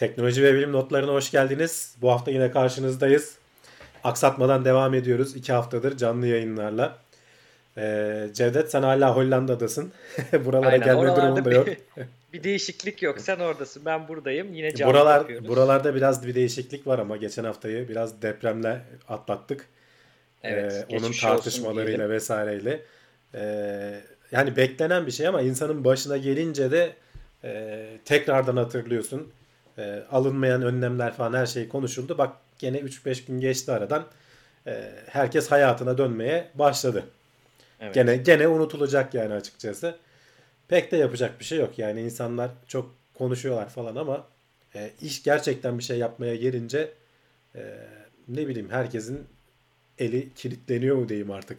Teknoloji ve bilim notlarına hoş geldiniz. Bu hafta yine karşınızdayız. Aksatmadan devam ediyoruz. iki haftadır canlı yayınlarla. Ee, Cevdet sen hala Hollanda'dasın. Buralara Aynen, gelme durumun da yok. Bir değişiklik yok. Sen oradasın. Ben buradayım. Yine canlı Buralar, yapıyoruz. buralarda biraz bir değişiklik var ama geçen haftayı biraz depremle atlattık. Evet, Ee, onun tartışmalarıyla vesaireyle. Ee, yani beklenen bir şey ama insanın başına gelince de e, tekrardan hatırlıyorsun. Ee, alınmayan önlemler falan her şey konuşuldu. Bak gene 3-5 gün geçti aradan. Ee, herkes hayatına dönmeye başladı. Evet. Gene gene unutulacak yani açıkçası. Pek de yapacak bir şey yok. Yani insanlar çok konuşuyorlar falan ama e, iş gerçekten bir şey yapmaya gelince e, ne bileyim herkesin eli kilitleniyor mu diyeyim artık.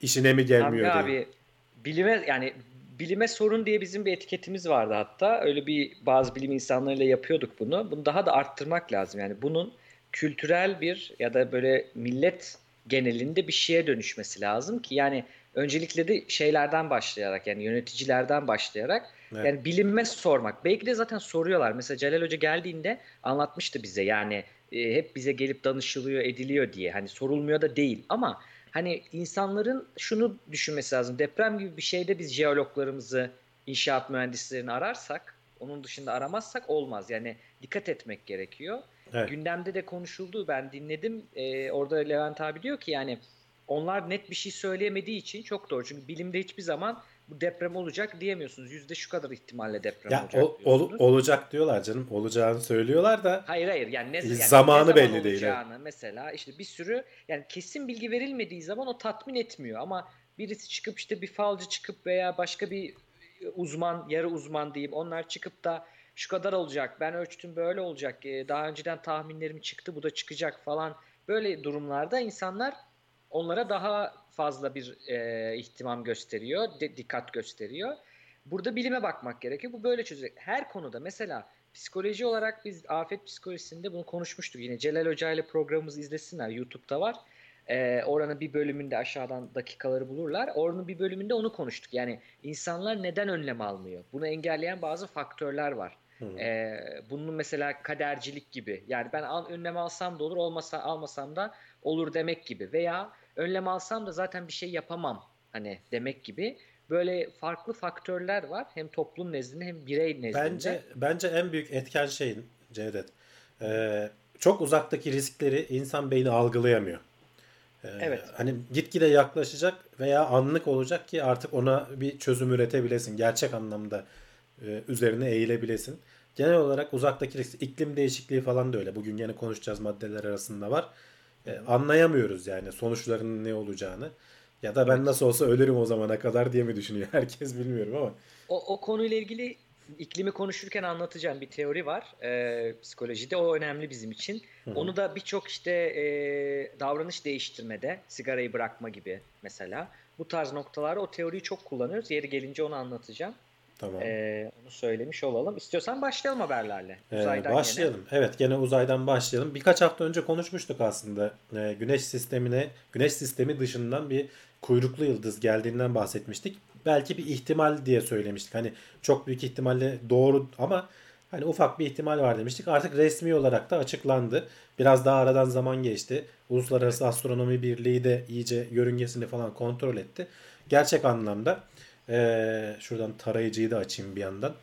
İşine mi gelmiyor Hamdi diyeyim. abi bilime yani bilime sorun diye bizim bir etiketimiz vardı hatta. Öyle bir bazı bilim insanlarıyla yapıyorduk bunu. Bunu daha da arttırmak lazım. Yani bunun kültürel bir ya da böyle millet genelinde bir şeye dönüşmesi lazım ki yani öncelikle de şeylerden başlayarak yani yöneticilerden başlayarak Evet. yani bilime sormak. Belki de zaten soruyorlar. Mesela Celal Hoca geldiğinde anlatmıştı bize yani e, hep bize gelip danışılıyor ediliyor diye. Hani sorulmuyor da değil ama hani insanların şunu düşünmesi lazım. Deprem gibi bir şeyde biz jeologlarımızı, inşaat mühendislerini ararsak, onun dışında aramazsak olmaz. Yani dikkat etmek gerekiyor. Evet. Gündemde de konuşuldu. Ben dinledim. Ee, orada Levent abi diyor ki yani onlar net bir şey söyleyemediği için çok doğru. Çünkü bilimde hiçbir zaman bu deprem olacak diyemiyorsunuz. Yüzde şu kadar ihtimalle deprem Ya olacak o- ol- olacak diyorlar canım. Olacağını söylüyorlar da Hayır hayır. Yani ne, yani Zamanı ne zaman belli değil, olacağını mesela işte bir sürü yani kesin bilgi verilmediği zaman o tatmin etmiyor. Ama birisi çıkıp işte bir falcı çıkıp veya başka bir uzman yarı uzman diyeyim onlar çıkıp da şu kadar olacak ben ölçtüm böyle olacak e, daha önceden tahminlerim çıktı bu da çıkacak falan. Böyle durumlarda insanlar onlara daha fazla bir e, ihtimam gösteriyor de- dikkat gösteriyor. Burada bilime bakmak gerekiyor. Bu böyle çözecek. Her konuda mesela psikoloji olarak biz afet psikolojisinde bunu konuşmuştuk. Yine Celal Hoca ile programımızı izlesinler. YouTube'da var. Ee, oranın bir bölümünde aşağıdan dakikaları bulurlar. Oranın bir bölümünde onu konuştuk. Yani insanlar neden önlem almıyor? Bunu engelleyen bazı faktörler var. Hı. Ee, bunun mesela kadercilik gibi. Yani ben al, önlem alsam da olur, olmasa almasam da olur demek gibi. Veya önlem alsam da zaten bir şey yapamam hani demek gibi. Böyle farklı faktörler var. Hem toplum nezdinde hem birey nezdinde. Bence bence en büyük etken şeyin Cevdet. e, çok uzaktaki riskleri insan beyni algılayamıyor. E, Evet. Hani gitgide yaklaşacak veya anlık olacak ki artık ona bir çözüm üretebilesin. Gerçek anlamda e, üzerine eğilebilesin. Genel olarak uzaktaki risk, iklim değişikliği falan da öyle. Bugün yine konuşacağız maddeler arasında var. E, anlayamıyoruz yani sonuçlarının ne olacağını. Ya da ben nasıl olsa ölürüm o zamana kadar diye mi düşünüyor herkes bilmiyorum ama. O, o konuyla ilgili iklimi konuşurken anlatacağım bir teori var e, psikolojide. O önemli bizim için. Onu da birçok işte e, davranış değiştirmede, sigarayı bırakma gibi mesela. Bu tarz noktalarda o teoriyi çok kullanıyoruz. Yeri gelince onu anlatacağım. Tamam. E, onu söylemiş olalım. İstiyorsan başlayalım haberlerle. Ee, Uzaydan başlayalım. Evet gene uzaydan başlayalım. Birkaç hafta önce konuşmuştuk aslında. Ee, güneş sistemine, güneş sistemi dışından bir kuyruklu yıldız geldiğinden bahsetmiştik. Belki bir ihtimal diye söylemiştik. Hani çok büyük ihtimalle doğru ama hani ufak bir ihtimal var demiştik. Artık resmi olarak da açıklandı. Biraz daha aradan zaman geçti. Uluslararası Astronomi Birliği de iyice yörüngesini falan kontrol etti. Gerçek anlamda ee, şuradan tarayıcıyı da açayım bir yandan.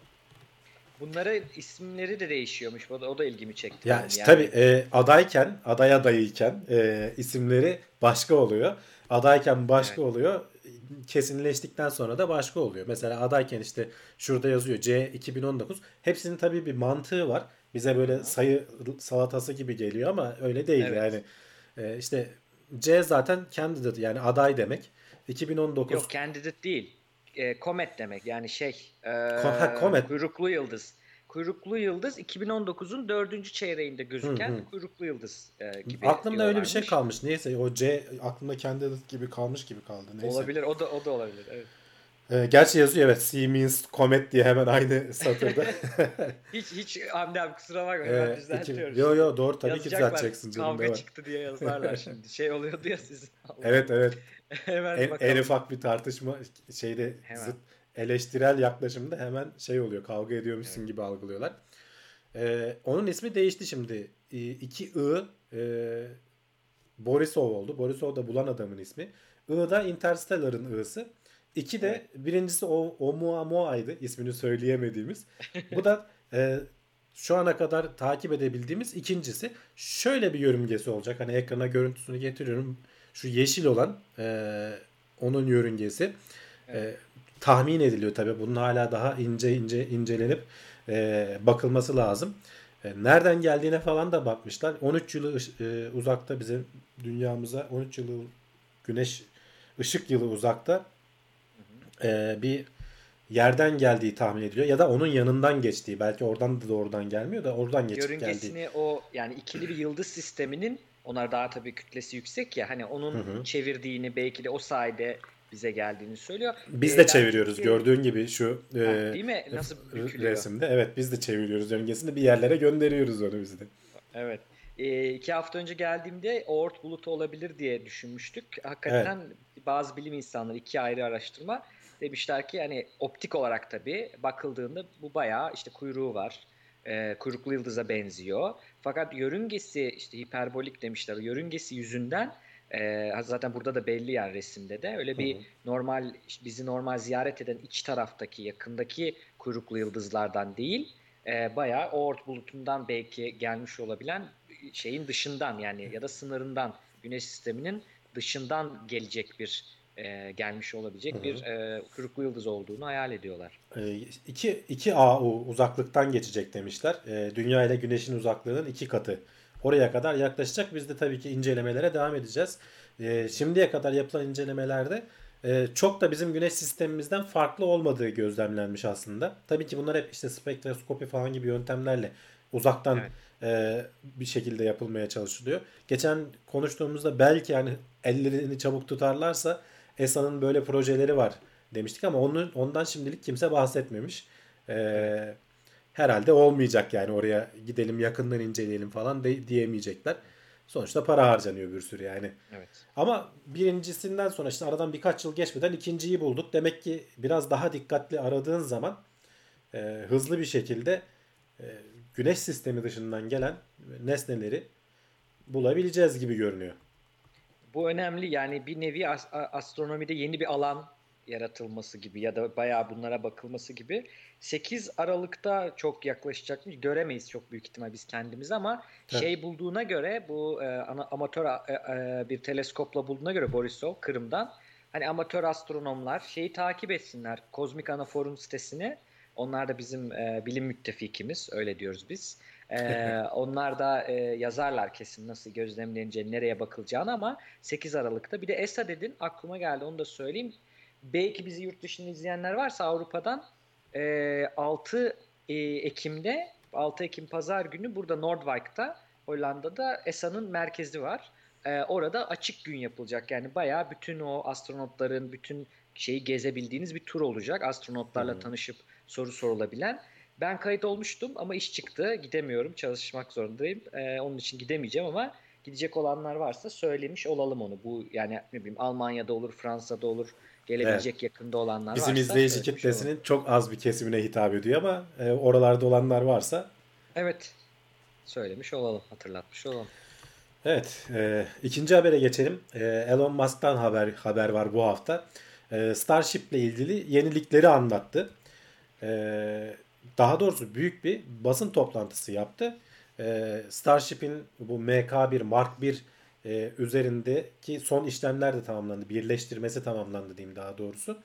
Bunların isimleri de değişiyormuş. O da, o da ilgimi çekti. Ya işte yani. tabii e, adayken, aday adayıyken e, isimleri başka oluyor. Adayken başka Evet. oluyor. Kesinleştikten sonra da başka oluyor. Mesela adayken işte şurada yazıyor C 2019. Hepsinin tabii bir mantığı var. Bize böyle sayı salatası gibi geliyor ama öyle değil Evet. yani. E, işte C zaten candidate yani aday demek. 2019 Yok candidate değil. E, comet demek yani şey. e, ha, comet. Kuyruklu yıldız. Kuyruklu yıldız 2019'un dördüncü çeyreğinde gözüken Hı hı. kuyruklu yıldız e, gibi aklımda öyle bir şey kalmış. Neyse o C aklımda candidate gibi kalmış gibi kaldı. Neyse. Olabilir. O da o da olabilir. Evet. Ee, gerçi yazıyor evet. C means comet diye hemen aynı satırda. Hiç hiç Hamdi abi kusura bakma. Ee, düzeltiyoruz. yo yo doğru tabii ki düzelteceksin. Kavga devam. çıktı diye yazarlar şimdi. Şey oluyordu ya sizin. Evet evet. Hemen En, bakalım. en ufak bir tartışma şeyde Hemen. zıt eleştirel yaklaşımda hemen şey oluyor. Kavga ediyormuşsun gibi algılıyorlar. E, onun ismi değişti şimdi. E, iki I e, Borisov oldu. Borisov da bulan adamın ismi. I da Interstellar'ın I'sı. İki de evet. birincisi o Oumuamua'ydı ismini söyleyemediğimiz. Bu da e, şu ana kadar takip edebildiğimiz ikincisi. Şöyle bir yörüngesi olacak. Hani ekrana görüntüsünü getiriyorum. Şu yeşil olan e, onun yörüngesi. E, evet. E, tahmin ediliyor tabii. Bunun hala daha ince ince incelenip e, bakılması lazım. E, nereden geldiğine falan da bakmışlar. 13 yılı e, uzakta bizim dünyamıza 13 yılı güneş ışık yılı uzakta e, bir yerden geldiği tahmin ediliyor ya da onun yanından geçtiği belki oradan da doğrudan gelmiyor da oradan geçip Yörüngesini geldiği. o yani ikili bir yıldız sisteminin onlar daha tabii kütlesi yüksek ya hani onun hı hı. çevirdiğini belki de o sayede bize geldiğini söylüyor. Biz ee, de çeviriyoruz ki... gördüğün gibi şu ha, e, değil mi? Nasıl bükülüyor? resimde. Evet biz de çeviriyoruz yörüngesini bir yerlere gönderiyoruz onu biz de. Evet. E, iki hafta önce geldiğimde Oort bulutu olabilir diye düşünmüştük. Hakikaten evet. bazı bilim insanları iki ayrı araştırma demişler ki hani optik olarak tabii bakıldığında bu bayağı işte kuyruğu var. E, kuyruklu yıldıza benziyor. Fakat yörüngesi işte hiperbolik demişler. Yörüngesi yüzünden e, zaten burada da belli yani resimde de öyle bir hı hı. normal bizi normal ziyaret eden iç taraftaki yakındaki kuyruklu yıldızlardan değil e, bayağı Oort bulutundan belki gelmiş olabilen şeyin dışından yani ya da sınırından güneş sisteminin dışından gelecek bir e, gelmiş olabilecek Hı-hı. bir e, kuyruklu yıldız olduğunu hayal ediyorlar. 2 e, 2 AU uzaklıktan geçecek demişler. E, Dünya ile Güneş'in uzaklığının iki katı. Oraya kadar yaklaşacak. Biz de tabii ki incelemelere devam edeceğiz. E, şimdiye kadar yapılan incelemelerde e, çok da bizim güneş sistemimizden farklı olmadığı gözlemlenmiş aslında. Tabii ki bunlar hep işte spektroskopi falan gibi yöntemlerle uzaktan evet. e, bir şekilde yapılmaya çalışılıyor. Geçen konuştuğumuzda belki yani ellerini çabuk tutarlarsa ESA'nın böyle projeleri var demiştik ama onun ondan şimdilik kimse bahsetmemiş. Ee, herhalde olmayacak yani oraya gidelim yakından inceleyelim falan de, diyemeyecekler. Sonuçta para harcanıyor bir sürü yani. Evet. Ama birincisinden sonra işte aradan birkaç yıl geçmeden ikinciyi bulduk. Demek ki biraz daha dikkatli aradığın zaman e, hızlı bir şekilde e, güneş sistemi dışından gelen nesneleri bulabileceğiz gibi görünüyor. Bu önemli yani bir nevi astronomide yeni bir alan yaratılması gibi ya da bayağı bunlara bakılması gibi. 8 Aralık'ta çok yaklaşacakmış. Göremeyiz çok büyük ihtimal biz kendimiz ama evet. şey bulduğuna göre bu e, amatör e, e, bir teleskopla bulduğuna göre Borisov Kırım'dan hani amatör astronomlar şeyi takip etsinler. Kozmik Anafor'un sitesini. Onlar da bizim e, bilim müttefikimiz öyle diyoruz biz. Ee, onlar da e, yazarlar kesin nasıl gözlemleneceğini, nereye bakılacağını ama 8 Aralık'ta. Bir de ESA dedin aklıma geldi onu da söyleyeyim. Belki bizi yurt dışında izleyenler varsa Avrupa'dan e, 6 e, Ekim'de 6 Ekim pazar günü burada Noordwijk'ta Hollanda'da ESA'nın merkezi var. E, orada açık gün yapılacak. Yani bayağı bütün o astronotların bütün şeyi gezebildiğiniz bir tur olacak. Astronotlarla hmm. tanışıp soru sorulabilen. Ben kayıt olmuştum ama iş çıktı. Gidemiyorum. Çalışmak zorundayım. Ee, onun için gidemeyeceğim ama gidecek olanlar varsa söylemiş olalım onu. Bu yani ne bileyim Almanya'da olur, Fransa'da olur. Gelebilecek evet. yakında olanlar Bizim varsa. Bizim izleyici kitlesinin olur. çok az bir kesimine hitap ediyor ama e, oralarda olanlar varsa. Evet. Söylemiş olalım. Hatırlatmış olalım. Evet. E, ikinci habere geçelim. E, Elon Musk'tan haber haber var bu hafta. E, Starship ile ilgili yenilikleri anlattı. E, daha doğrusu büyük bir basın toplantısı yaptı. Ee, Starship'in bu MK1 Mark 1 e, üzerindeki son işlemler de tamamlandı. Birleştirmesi tamamlandı diyeyim daha doğrusu.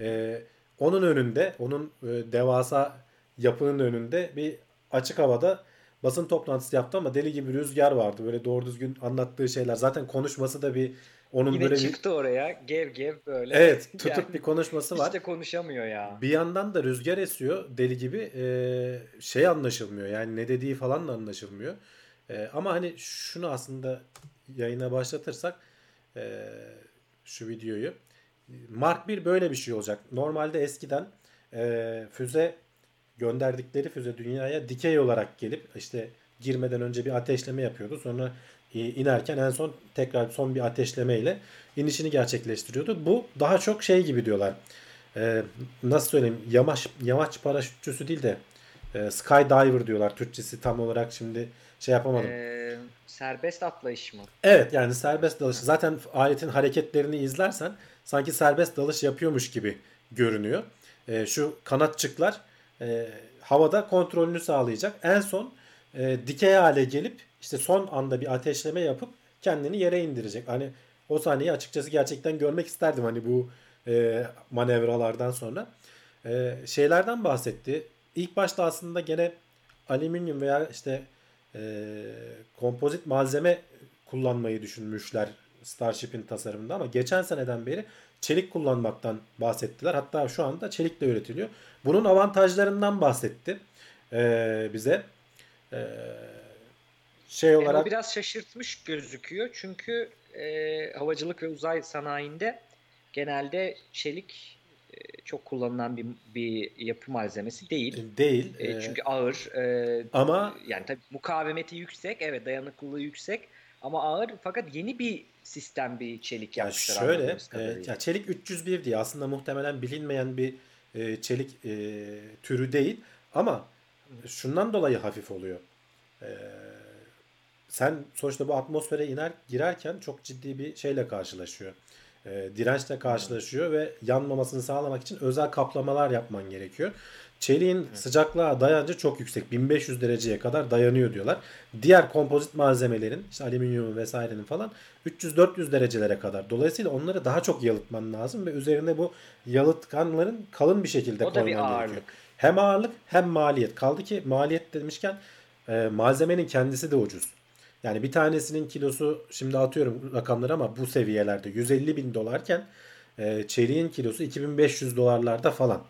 Ee, onun önünde, onun e, devasa yapının önünde bir açık havada basın toplantısı yaptı ama deli gibi rüzgar vardı. Böyle doğru düzgün anlattığı şeyler. Zaten konuşması da bir onun Yine böyle çıktı bir... oraya gev gev böyle. Evet tutup yani, bir konuşması var. Hiç de konuşamıyor ya. Bir yandan da rüzgar esiyor deli gibi ee, şey anlaşılmıyor yani ne dediği falan da anlaşılmıyor. E, ama hani şunu aslında yayına başlatırsak e, şu videoyu. Mark 1 böyle bir şey olacak. Normalde eskiden e, füze gönderdikleri füze dünyaya dikey olarak gelip işte girmeden önce bir ateşleme yapıyordu. Sonra inerken en son tekrar son bir ateşleme ile inişini gerçekleştiriyordu. Bu daha çok şey gibi diyorlar. Ee, nasıl söyleyeyim? Yamaç yamaç paraşütçüsü değil de E, skydiver diyorlar. Türkçesi tam olarak şimdi şey yapamadım. Ee, serbest atlayış mı? Evet yani serbest dalış. Zaten aletin hareketlerini izlersen sanki serbest dalış yapıyormuş gibi görünüyor. E, şu kanatçıklar e, havada kontrolünü sağlayacak. En son e, dikey hale gelip işte son anda bir ateşleme yapıp kendini yere indirecek. Hani o sahneyi açıkçası gerçekten görmek isterdim hani bu e, manevralardan sonra. E, şeylerden bahsetti. İlk başta aslında gene alüminyum veya işte e, kompozit malzeme kullanmayı düşünmüşler Starship'in tasarımında ama geçen seneden beri çelik kullanmaktan bahsettiler. Hatta şu anda çelikle üretiliyor. Bunun avantajlarından bahsetti e, bize. E, şey olarak... E, o biraz şaşırtmış gözüküyor. Çünkü e, havacılık ve uzay sanayinde genelde çelik e, çok kullanılan bir, bir yapı malzemesi değil. Değil. E, çünkü ağır. E, ama yani tabii mukavemeti yüksek, evet dayanıklılığı yüksek ama ağır fakat yeni bir sistem bir çelik ya yapmışlar. Şöyle, e, ya çelik 301 diye aslında muhtemelen bilinmeyen bir e, çelik e, türü değil ama şundan dolayı hafif oluyor. E, sen sonuçta bu atmosfere iner girerken çok ciddi bir şeyle karşılaşıyor. E, dirençle karşılaşıyor ve yanmamasını sağlamak için özel kaplamalar yapman gerekiyor. Çeliğin evet. sıcaklığa dayancı çok yüksek. 1500 dereceye kadar dayanıyor diyorlar. Diğer kompozit malzemelerin işte alüminyum vesairenin falan 300-400 derecelere kadar. Dolayısıyla onları daha çok yalıtman lazım ve üzerine bu yalıtkanların kalın bir şekilde o koyman gerekiyor. Ağırlık. Hem ağırlık hem maliyet. Kaldı ki maliyet demişken e, malzemenin kendisi de ucuz. Yani bir tanesinin kilosu şimdi atıyorum rakamları ama bu seviyelerde 150 bin dolarken e, çeliğin kilosu 2500 dolarlarda falan.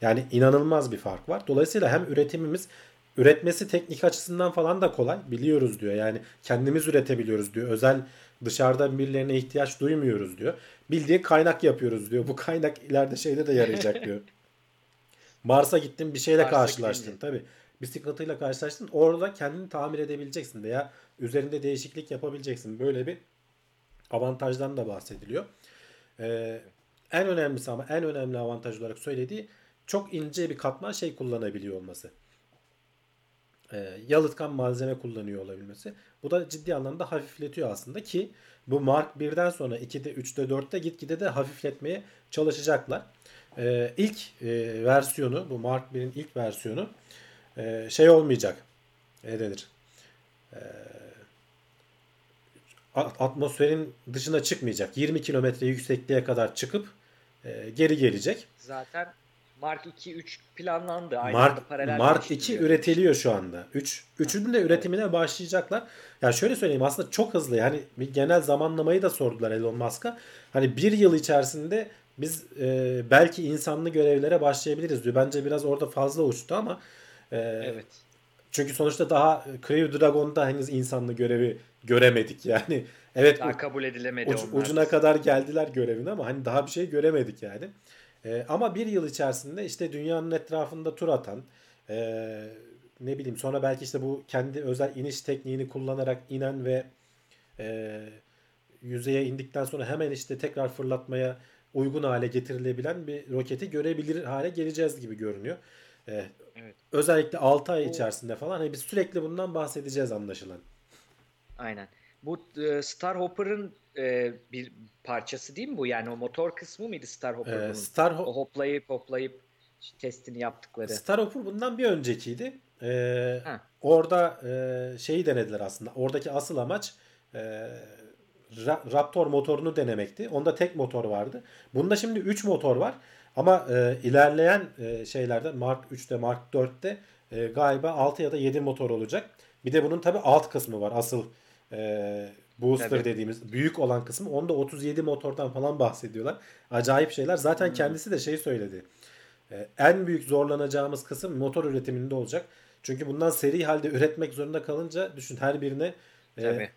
Yani inanılmaz bir fark var. Dolayısıyla hem üretimimiz üretmesi teknik açısından falan da kolay. Biliyoruz diyor. Yani kendimiz üretebiliyoruz diyor. Özel dışarıdan birilerine ihtiyaç duymuyoruz diyor. Bildiği kaynak yapıyoruz diyor. Bu kaynak ileride şeyde de yarayacak diyor. Mars'a gittin bir şeyle Mars'a karşılaştın. Tabi bir sıkıntıyla karşılaştın. Orada kendini tamir edebileceksin veya üzerinde değişiklik yapabileceksin. Böyle bir avantajdan da bahsediliyor. Ee, en önemlisi ama en önemli avantaj olarak söylediği çok ince bir katman şey kullanabiliyor olması. Ee, yalıtkan malzeme kullanıyor olabilmesi. Bu da ciddi anlamda hafifletiyor aslında ki bu Mark 1'den sonra 2'de, 3'te, 4'te gitgide de hafifletmeye çalışacaklar. Ee, ilk e, versiyonu, bu Mark 1'in ilk versiyonu e, şey olmayacak. Ne denir? Ee, atmosferin dışına çıkmayacak. 20 kilometre yüksekliğe kadar çıkıp e, geri gelecek. Zaten Mark 2 3 planlandı. Aynı Mark, paralel Mark 2 üretiliyor şu anda. 3 üçünün de üretimine başlayacaklar. Ya yani şöyle söyleyeyim aslında çok hızlı. Yani bir genel zamanlamayı da sordular Elon Musk'a. Hani bir yıl içerisinde biz e, belki insanlı görevlere başlayabiliriz diyor. Bence biraz orada fazla uçtu ama e, evet. Çünkü sonuçta daha Crew Dragon'da henüz insanlı görevi göremedik yani. Evet daha kabul edilemedi uc, Ucuna kadar geldiler görevin ama hani daha bir şey göremedik yani. E, ama bir yıl içerisinde işte dünyanın etrafında tur atan e, ne bileyim sonra belki işte bu kendi özel iniş tekniğini kullanarak inen ve e, yüzeye indikten sonra hemen işte tekrar fırlatmaya uygun hale getirilebilen bir roketi görebilir hale geleceğiz gibi görünüyor. Ee, evet. Özellikle 6 ay içerisinde falan hani biz sürekli bundan bahsedeceğiz anlaşılan. Aynen. Bu e, Starhopper'ın e, bir parçası değil mi bu? Yani o motor kısmı mıydı Starhopper ee, bunun? Star o hoplayıp hoplayıp testini yaptıkları. Starhopper bundan bir öncekiydi. Ee, orada e, şeyi denediler aslında. Oradaki asıl amaç e, Raptor motorunu denemekti. Onda tek motor vardı. Bunda şimdi 3 motor var. Ama e, ilerleyen e, şeylerde Mark 3'te Mark 4'te e, galiba 6 ya da 7 motor olacak. Bir de bunun tabi alt kısmı var. Asıl e, booster Tabii. dediğimiz büyük olan kısım. Onda 37 motordan falan bahsediyorlar. Acayip şeyler. Zaten hmm. kendisi de şey söyledi. E, en büyük zorlanacağımız kısım motor üretiminde olacak. Çünkü bundan seri halde üretmek zorunda kalınca düşün her birine e,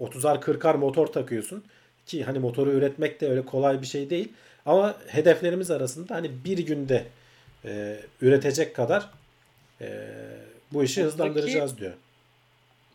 30'ar 40'ar motor takıyorsun. Ki hani motoru üretmek de öyle kolay bir şey değil. Ama hedeflerimiz arasında hani bir günde e, üretecek kadar e, bu işi Bundaki, hızlandıracağız diyor.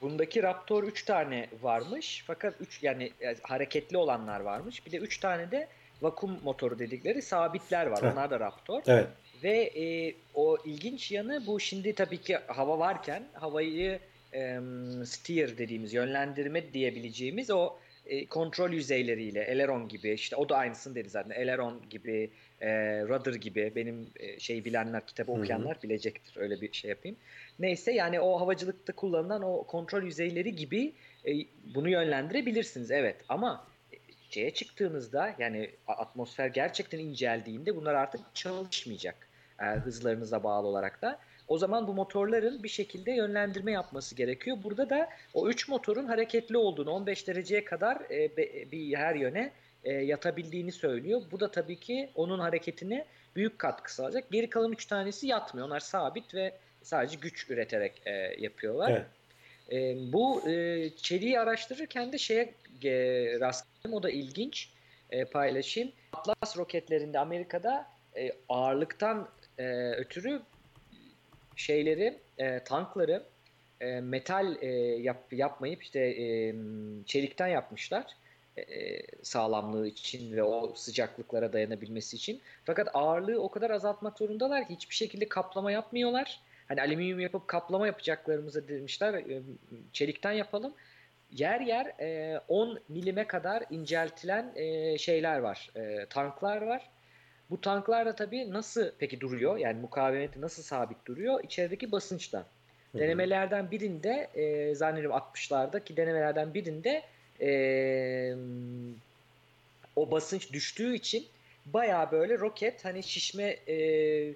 Bundaki Raptor 3 tane varmış. Fakat 3 yani, hareketli olanlar varmış. Bir de 3 tane de vakum motoru dedikleri sabitler var. Heh. Onlar da Raptor. Evet. Ve e, o ilginç yanı bu şimdi tabii ki hava varken havayı e, steer dediğimiz yönlendirme diyebileceğimiz o e, kontrol yüzeyleriyle aileron gibi işte o da aynısını dedi zaten aileron gibi e, rudder gibi benim e, şey bilenler kitabı okuyanlar bilecektir öyle bir şey yapayım. Neyse yani o havacılıkta kullanılan o kontrol yüzeyleri gibi e, bunu yönlendirebilirsiniz evet ama e, şeye çıktığınızda yani atmosfer gerçekten inceldiğinde bunlar artık çalışmayacak e, hızlarınıza bağlı olarak da. O zaman bu motorların bir şekilde yönlendirme yapması gerekiyor. Burada da o 3 motorun hareketli olduğunu 15 dereceye kadar e, be- bir her yöne e, yatabildiğini söylüyor. Bu da tabii ki onun hareketine büyük katkı sağlayacak. Geri kalan 3 tanesi yatmıyor. Onlar sabit ve sadece güç üreterek e, yapıyorlar. Evet. E, bu e, çeliği araştırırken de şeye e, rastladım. O da ilginç e, paylaşayım. Atlas roketlerinde Amerika'da e, ağırlıktan e, ötürü şeyleri, e, tankları e, metal e, yap, yapmayıp işte e, çelikten yapmışlar e, e, sağlamlığı için ve o sıcaklıklara dayanabilmesi için. Fakat ağırlığı o kadar azaltmak zorundalar ki hiçbir şekilde kaplama yapmıyorlar. Hani alüminyum yapıp kaplama yapacaklarımıza demişler e, çelikten yapalım. Yer yer e, 10 milime kadar inceltilen e, şeyler var, e, tanklar var. Bu tanklar da tabii nasıl peki duruyor? Yani mukavemeti nasıl sabit duruyor? İçerideki basınçtan. Denemelerden birinde e, zannediyorum 60'lardaki denemelerden birinde e, o basınç düştüğü için baya böyle roket hani şişme e,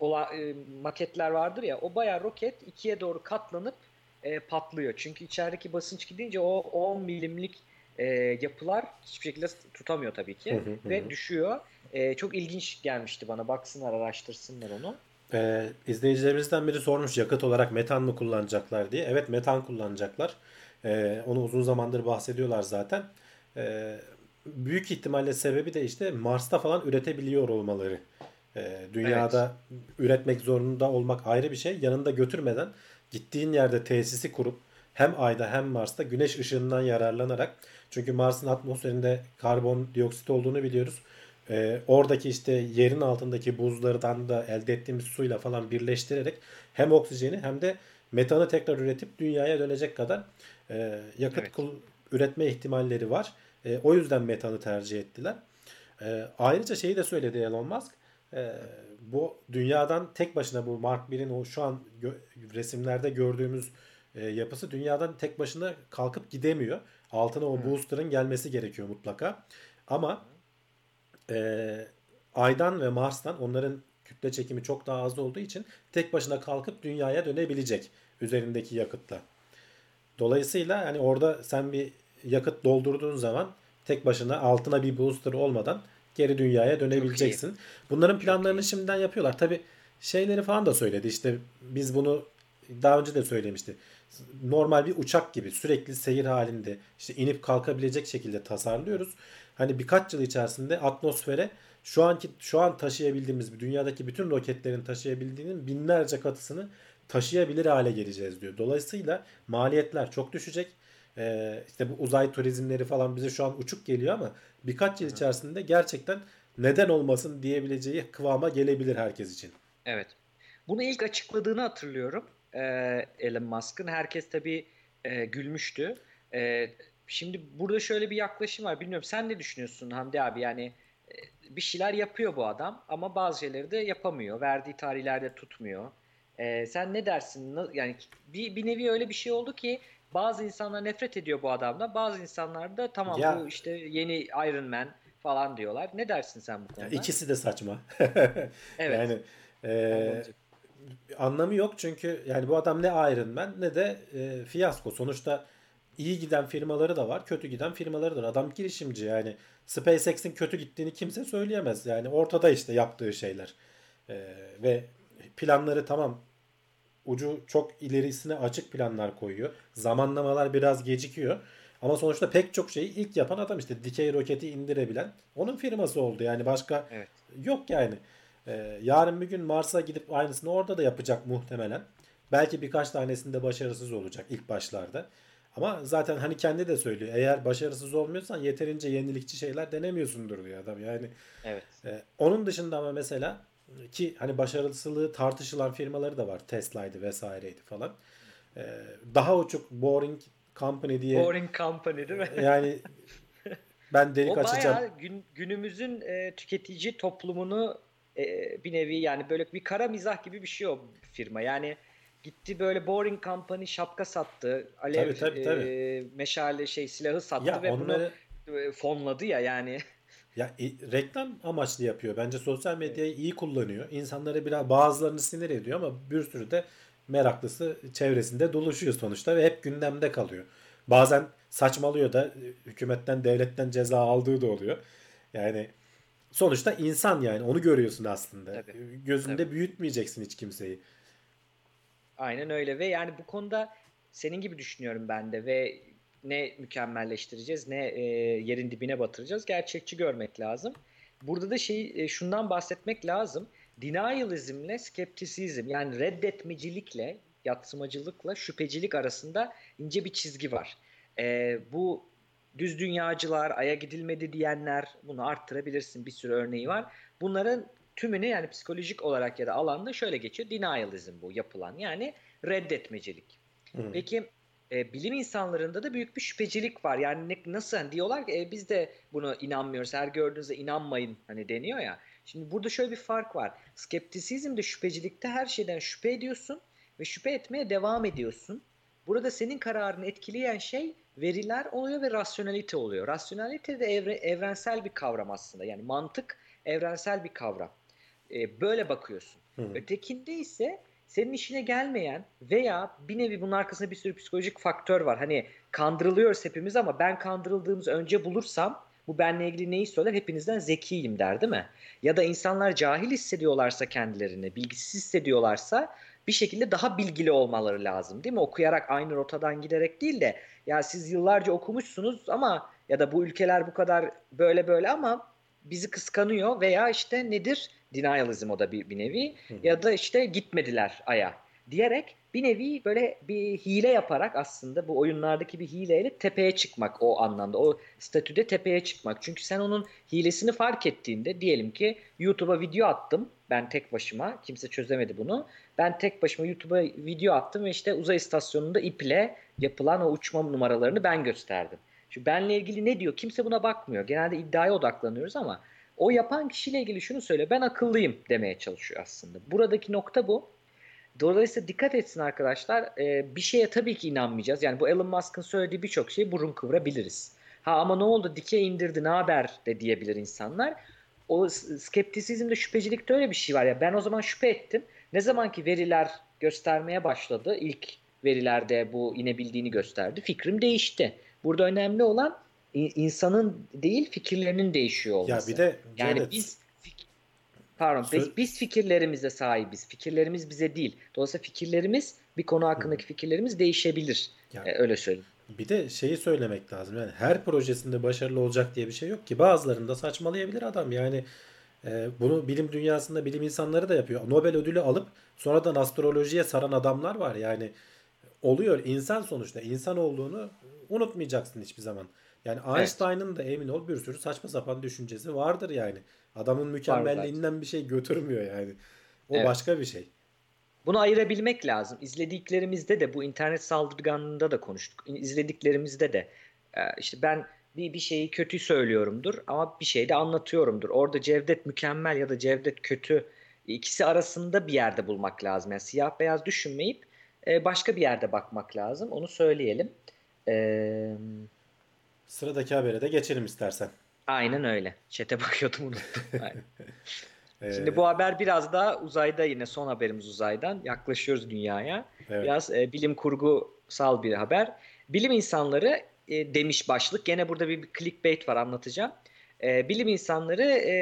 ola, e, maketler vardır ya o baya roket ikiye doğru katlanıp e, patlıyor. Çünkü içerideki basınç gidince o 10 milimlik e, yapılar hiçbir şekilde tutamıyor tabii ki Hı hı hı. ve düşüyor. E, çok ilginç gelmişti bana. Baksınlar, araştırsınlar onu. Ee, izleyicilerimizden biri sormuş yakıt olarak metan mı kullanacaklar diye. Evet metan kullanacaklar. Ee, onu uzun zamandır bahsediyorlar zaten. Ee, büyük ihtimalle sebebi de işte Mars'ta falan üretebiliyor olmaları. Ee, dünyada üretmek zorunda olmak ayrı bir şey. Yanında götürmeden gittiğin yerde tesisi kurup hem Ay'da hem Mars'ta güneş ışığından yararlanarak çünkü Mars'ın atmosferinde karbondioksit olduğunu biliyoruz. Ee, oradaki işte yerin altındaki buzlardan da elde ettiğimiz suyla falan birleştirerek hem oksijeni hem de metanı tekrar üretip dünyaya dönecek kadar e, yakıt Evet. kul- üretme ihtimalleri var. E, o yüzden metanı tercih ettiler. E, ayrıca şeyi de söyledi Elon Musk. E, bu dünyadan tek başına bu Mark 1'in o şu an gö- resimlerde gördüğümüz e, yapısı dünyadan tek başına kalkıp gidemiyor. Altına o booster'ın gelmesi gerekiyor mutlaka. Ama e, Ay'dan ve Mars'tan onların kütle çekimi çok daha az olduğu için tek başına kalkıp dünyaya dönebilecek üzerindeki yakıtla. Dolayısıyla hani orada sen bir yakıt doldurduğun zaman tek başına altına bir booster olmadan geri dünyaya dönebileceksin. Bunların planlarını şimdiden yapıyorlar. Tabi şeyleri falan da söyledi. İşte biz bunu daha önce de söylemişti. Normal bir uçak gibi sürekli seyir halinde işte inip kalkabilecek şekilde tasarlıyoruz. Hani birkaç yıl içerisinde atmosfere şu anki şu an taşıyabildiğimiz dünyadaki bütün roketlerin taşıyabildiğinin binlerce katısını taşıyabilir hale geleceğiz diyor. Dolayısıyla maliyetler çok düşecek. Ee, işte bu uzay turizmleri falan bize şu an uçuk geliyor ama birkaç yıl içerisinde gerçekten neden olmasın diyebileceği kıvama gelebilir herkes için. Evet. Bunu ilk açıkladığını hatırlıyorum. E, Elon Musk'ın. Herkes tabii e, gülmüştü. E, şimdi burada şöyle bir yaklaşım var. Bilmiyorum sen ne düşünüyorsun Hamdi abi? Yani e, bir şeyler yapıyor bu adam ama bazı şeyleri de yapamıyor. Verdiği tarihlerde tutmuyor. E, sen ne dersin? Yani bir, bir nevi öyle bir şey oldu ki bazı insanlar nefret ediyor bu adamdan. Bazı insanlar da tamam Ya- bu işte yeni Iron Man falan diyorlar. Ne dersin sen bu konuda? İkisi de saçma. Evet. Yani e, anlamı yok çünkü yani bu adam ne Iron Man ne de e, fiyasko. Sonuçta iyi giden firmaları da var, kötü giden firmaları da var. Adam girişimci yani SpaceX'in kötü gittiğini kimse söyleyemez. Yani ortada işte yaptığı şeyler. E, ve planları tamam ucu çok ilerisine açık planlar koyuyor. Zamanlamalar biraz gecikiyor. Ama sonuçta pek çok şeyi ilk yapan adam işte dikey roketi indirebilen onun firması oldu. Yani başka Evet. yok yani. Ee, yarın bir gün Mars'a gidip aynısını orada da yapacak muhtemelen. Belki birkaç tanesinde başarısız olacak ilk başlarda. Ama zaten hani kendi de söylüyor. Eğer başarısız olmuyorsan yeterince yenilikçi şeyler denemiyorsundur diyor adam. Yani evet. e, onun dışında ama mesela ki hani başarısızlığı tartışılan firmaları da var. Tesla'ydı vesaireydi falan. E, daha uçuk boring company diye. Boring company değil mi? Yani ben delik o açacağım. bayağı gün, günümüzün e, tüketici toplumunu e, bir nevi yani böyle bir kara mizah gibi bir şey o firma. Yani gitti böyle Boring Company şapka sattı. Alev tabii, tabii, tabii. E, meşale şey silahı sattı ya ve onları... bunu e, fonladı ya yani. Ya e, reklam amaçlı yapıyor. Bence sosyal medyayı iyi kullanıyor. İnsanları biraz bazılarını sinir ediyor ama bir sürü de meraklısı çevresinde dolaşıyor sonuçta ve hep gündemde kalıyor. Bazen saçmalıyor da hükümetten, devletten ceza aldığı da oluyor. Yani sonuçta insan yani onu görüyorsun aslında. Tabii. Gözünde Tabii. büyütmeyeceksin hiç kimseyi. Aynen öyle ve yani bu konuda senin gibi düşünüyorum ben de ve ne mükemmelleştireceğiz ne e, yerin dibine batıracağız gerçekçi görmek lazım. Burada da şey e, şundan bahsetmek lazım. Denialismle skeptisizm yani reddetmecilikle yatsımacılıkla şüphecilik arasında ince bir çizgi var. E, bu düz dünyacılar, aya gidilmedi diyenler bunu arttırabilirsin bir sürü örneği var. Bunların tümünü yani psikolojik olarak ya da alanda şöyle geçiyor. Denialism bu yapılan yani reddetmecilik. Hı. Peki e, bilim insanlarında da büyük bir şüphecilik var. Yani ne, nasıl hani diyorlar ki e, biz de bunu inanmıyoruz. Her gördüğünüzde inanmayın hani deniyor ya. Şimdi burada şöyle bir fark var. Skeptisizmde şüphecilikte her şeyden şüphe ediyorsun ve şüphe etmeye devam ediyorsun. Burada senin kararını etkileyen şey veriler oluyor ve rasyonalite oluyor. Rasyonalite de evre, evrensel bir kavram aslında. Yani mantık evrensel bir kavram. Ee, böyle bakıyorsun. Hı. Ötekinde ise senin işine gelmeyen veya bir nevi bunun arkasında bir sürü psikolojik faktör var. Hani kandırılıyoruz hepimiz ama ben kandırıldığımızı önce bulursam bu benle ilgili neyi söyler? Hepinizden zekiyim der değil mi? Ya da insanlar cahil hissediyorlarsa kendilerini, bilgisiz hissediyorlarsa bir şekilde daha bilgili olmaları lazım değil mi? Okuyarak aynı rotadan giderek değil de ya siz yıllarca okumuşsunuz ama ya da bu ülkeler bu kadar böyle böyle ama bizi kıskanıyor veya işte nedir? Denialism o da bir, bir nevi hı hı. ya da işte gitmediler aya diyerek bir nevi böyle bir hile yaparak aslında bu oyunlardaki bir hileyle tepeye çıkmak o anlamda. O statüde tepeye çıkmak. Çünkü sen onun hilesini fark ettiğinde diyelim ki YouTube'a video attım. Ben tek başıma. Kimse çözemedi bunu. Ben tek başıma YouTube'a video attım ve işte uzay istasyonunda iple yapılan o uçma numaralarını ben gösterdim. Şimdi benle ilgili ne diyor? Kimse buna bakmıyor. Genelde iddiaya odaklanıyoruz ama o yapan kişiyle ilgili şunu söyle. Ben akıllıyım demeye çalışıyor aslında. Buradaki nokta bu. Dolayısıyla dikkat etsin arkadaşlar. Ee, bir şeye tabii ki inanmayacağız. Yani bu Elon Musk'ın söylediği birçok şeyi burun kıvırabiliriz. Ha ama ne oldu dike indirdi ne haber de diyebilir insanlar. O skeptisizmde şüphecilikte öyle bir şey var ya. Ben o zaman şüphe ettim. Ne zaman ki veriler göstermeye başladı ilk verilerde bu inebildiğini gösterdi. Fikrim değişti. Burada önemli olan insanın değil fikirlerinin değişiyor olması. Ya bir de yani evet. biz pardon biz, biz fikirlerimize sahibiz. Fikirlerimiz bize değil. Dolayısıyla fikirlerimiz bir konu hakkındaki fikirlerimiz değişebilir. Yani, ee, öyle söyleyeyim. Bir de şeyi söylemek lazım. Yani her projesinde başarılı olacak diye bir şey yok ki. Bazılarında saçmalayabilir adam. Yani e, bunu bilim dünyasında bilim insanları da yapıyor. Nobel ödülü alıp sonradan astrolojiye saran adamlar var. Yani oluyor. insan sonuçta. insan olduğunu unutmayacaksın hiçbir zaman. Yani Einstein'ın evet. da emin ol bir sürü saçma sapan düşüncesi vardır yani. Adamın mükemmelliğinden bir şey götürmüyor yani. O evet. başka bir şey. Bunu ayırabilmek lazım. İzlediklerimizde de bu internet saldırganlığında da konuştuk. İzlediklerimizde de e, işte ben bir, bir şeyi kötü söylüyorumdur ama bir şey de anlatıyorumdur. Orada Cevdet mükemmel ya da Cevdet kötü ikisi arasında bir yerde bulmak lazım. Yani siyah beyaz düşünmeyip e, başka bir yerde bakmak lazım. Onu söyleyelim. Eee Sıradaki habere de geçelim istersen. Aynen öyle. Çete bakıyordum unuttum. Şimdi bu haber biraz daha uzayda yine son haberimiz uzaydan. Yaklaşıyoruz dünyaya. Evet. Biraz e, bilim kurgusal bir haber. Bilim insanları e, demiş başlık. Gene burada bir, bir clickbait var anlatacağım. E, bilim insanları e,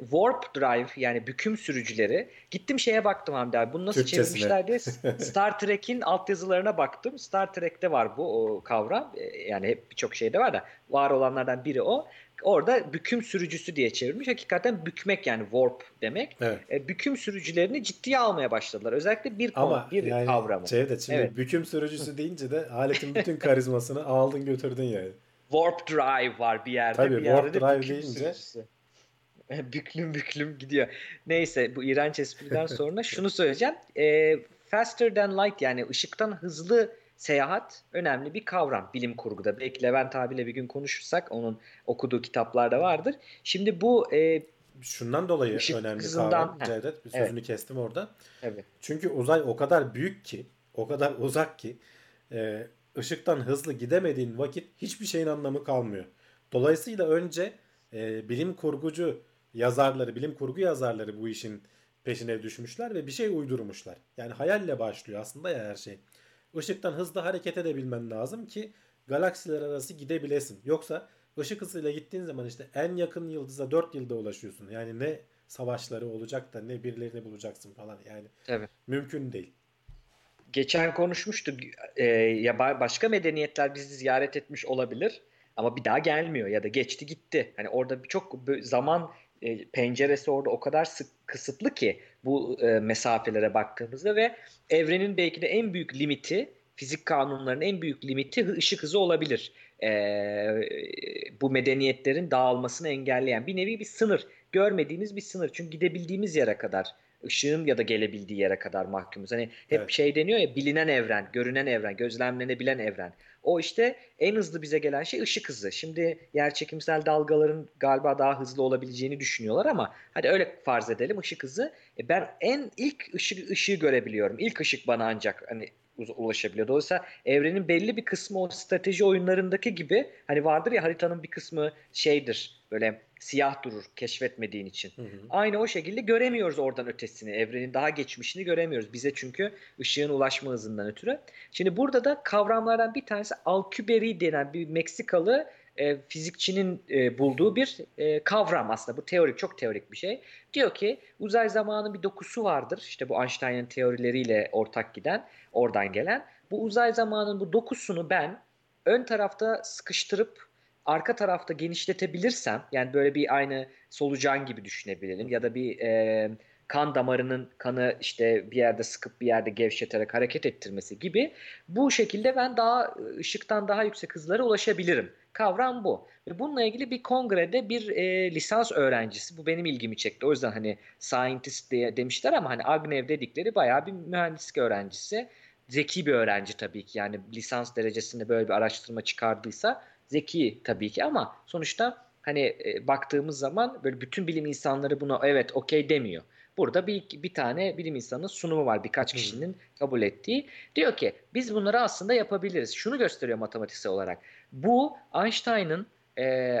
warp drive yani büküm sürücüleri. Gittim şeye baktım Hamdi abi. Bunu nasıl Türkçesine. çevirmişler diye Star Trek'in altyazılarına baktım. Star Trek'te var bu o kavram. E, yani hep birçok şeyde var da var olanlardan biri o. orada büküm sürücüsü diye çevirmiş. Hakikaten bükmek yani warp demek. Evet. E, büküm sürücülerini ciddiye almaya başladılar. Özellikle bir konu, Ama bir yani kavramı. Cevdet şimdi Evet. büküm sürücüsü deyince de aletin bütün karizmasını aldın götürdün yani. Warp drive var bir yerde. Tabii, bir yerde warp de drive büküm deyince- sürücüsü. büklüm büklüm gidiyor. Neyse bu iğrenç espriden sonra şunu söyleyeceğim. E, faster than light yani ışıktan hızlı seyahat önemli bir kavram bilim kurguda. Belki Levent abiyle bir gün konuşursak onun okuduğu kitaplarda vardır. Şimdi bu e, Şundan dolayı Işık önemli hızından- kavram. Cevdet. Bir Evet. sözünü kestim orada. tabii, Çünkü uzay o kadar büyük ki, o kadar uzak ki e, ışıktan hızlı gidemediğin vakit hiçbir şeyin anlamı kalmıyor. Dolayısıyla önce e, bilim kurgucu yazarları, bilim kurgu yazarları bu işin peşine düşmüşler ve bir şey uydurmuşlar. Yani hayalle başlıyor aslında ya her şey. Işıktan hızlı hareket edebilmen lazım ki galaksiler arası gidebilesin. Yoksa ışık hızıyla gittiğin zaman işte en yakın yıldıza 4 yılda ulaşıyorsun. Yani ne savaşları olacak da ne birilerini bulacaksın falan. Yani tabii. mümkün değil. Geçen konuşmuştuk. E, ya ba- başka medeniyetler bizi ziyaret etmiş olabilir ama bir daha gelmiyor ya da geçti gitti. Hani orada birçok zaman e, penceresi orada o kadar sık kısıtlı ki bu e, mesafelere baktığımızda ve evrenin belki de en büyük limiti fizik kanunlarının en büyük limiti ışık hızı olabilir. E, bu medeniyetlerin dağılmasını engelleyen bir nevi bir sınır. Görmediğimiz bir sınır. Çünkü gidebildiğimiz yere kadar ışığın ya da gelebildiği yere kadar mahkumuz. Hani hep Evet. şey deniyor ya bilinen evren, görünen evren, gözlemlenebilen evren. O işte en hızlı bize gelen şey ışık hızı. Şimdi yerçekimsel dalgaların galiba daha hızlı olabileceğini düşünüyorlar ama hadi öyle farz edelim ışık hızı. E ben en ilk ışık ışığı görebiliyorum. İlk ışık bana ancak hani ulaşabiliyor. Dolayısıyla evrenin belli bir kısmı o strateji oyunlarındaki gibi hani vardır ya haritanın bir kısmı şeydir böyle siyah durur keşfetmediğin için. Hı hı. Aynı o şekilde göremiyoruz oradan ötesini. Evrenin daha geçmişini göremiyoruz. Bize çünkü ışığın ulaşma hızından ötürü. Şimdi burada da kavramlardan bir tanesi Alcubierre denen bir Meksikalı e, fizikçinin e, bulduğu bir e, kavram aslında. Bu teorik, çok teorik bir şey. Diyor ki uzay zamanın bir dokusu vardır. İşte bu Einstein'ın teorileriyle ortak giden, oradan gelen. Bu uzay zamanın bu dokusunu ben ön tarafta sıkıştırıp arka tarafta genişletebilirsem yani böyle bir aynı solucan gibi düşünebilelim ya da bir e, kan damarının kanı işte bir yerde sıkıp bir yerde gevşeterek hareket ettirmesi gibi bu şekilde ben daha ışıktan daha yüksek hızlara ulaşabilirim. Kavram bu. Ve bununla ilgili bir kongrede bir e, lisans öğrencisi bu benim ilgimi çekti. O yüzden hani scientist diye demişler ama hani Agnev dedikleri bayağı bir mühendislik öğrencisi. Zeki bir öğrenci tabii ki yani lisans derecesinde böyle bir araştırma çıkardıysa zeki tabii ki ama sonuçta hani e, baktığımız zaman böyle bütün bilim insanları buna evet okey demiyor. Burada bir, bir tane bilim insanının sunumu var birkaç kişinin kabul ettiği. Diyor ki biz bunları aslında yapabiliriz. Şunu gösteriyor matematiksel olarak. Bu Einstein'ın e,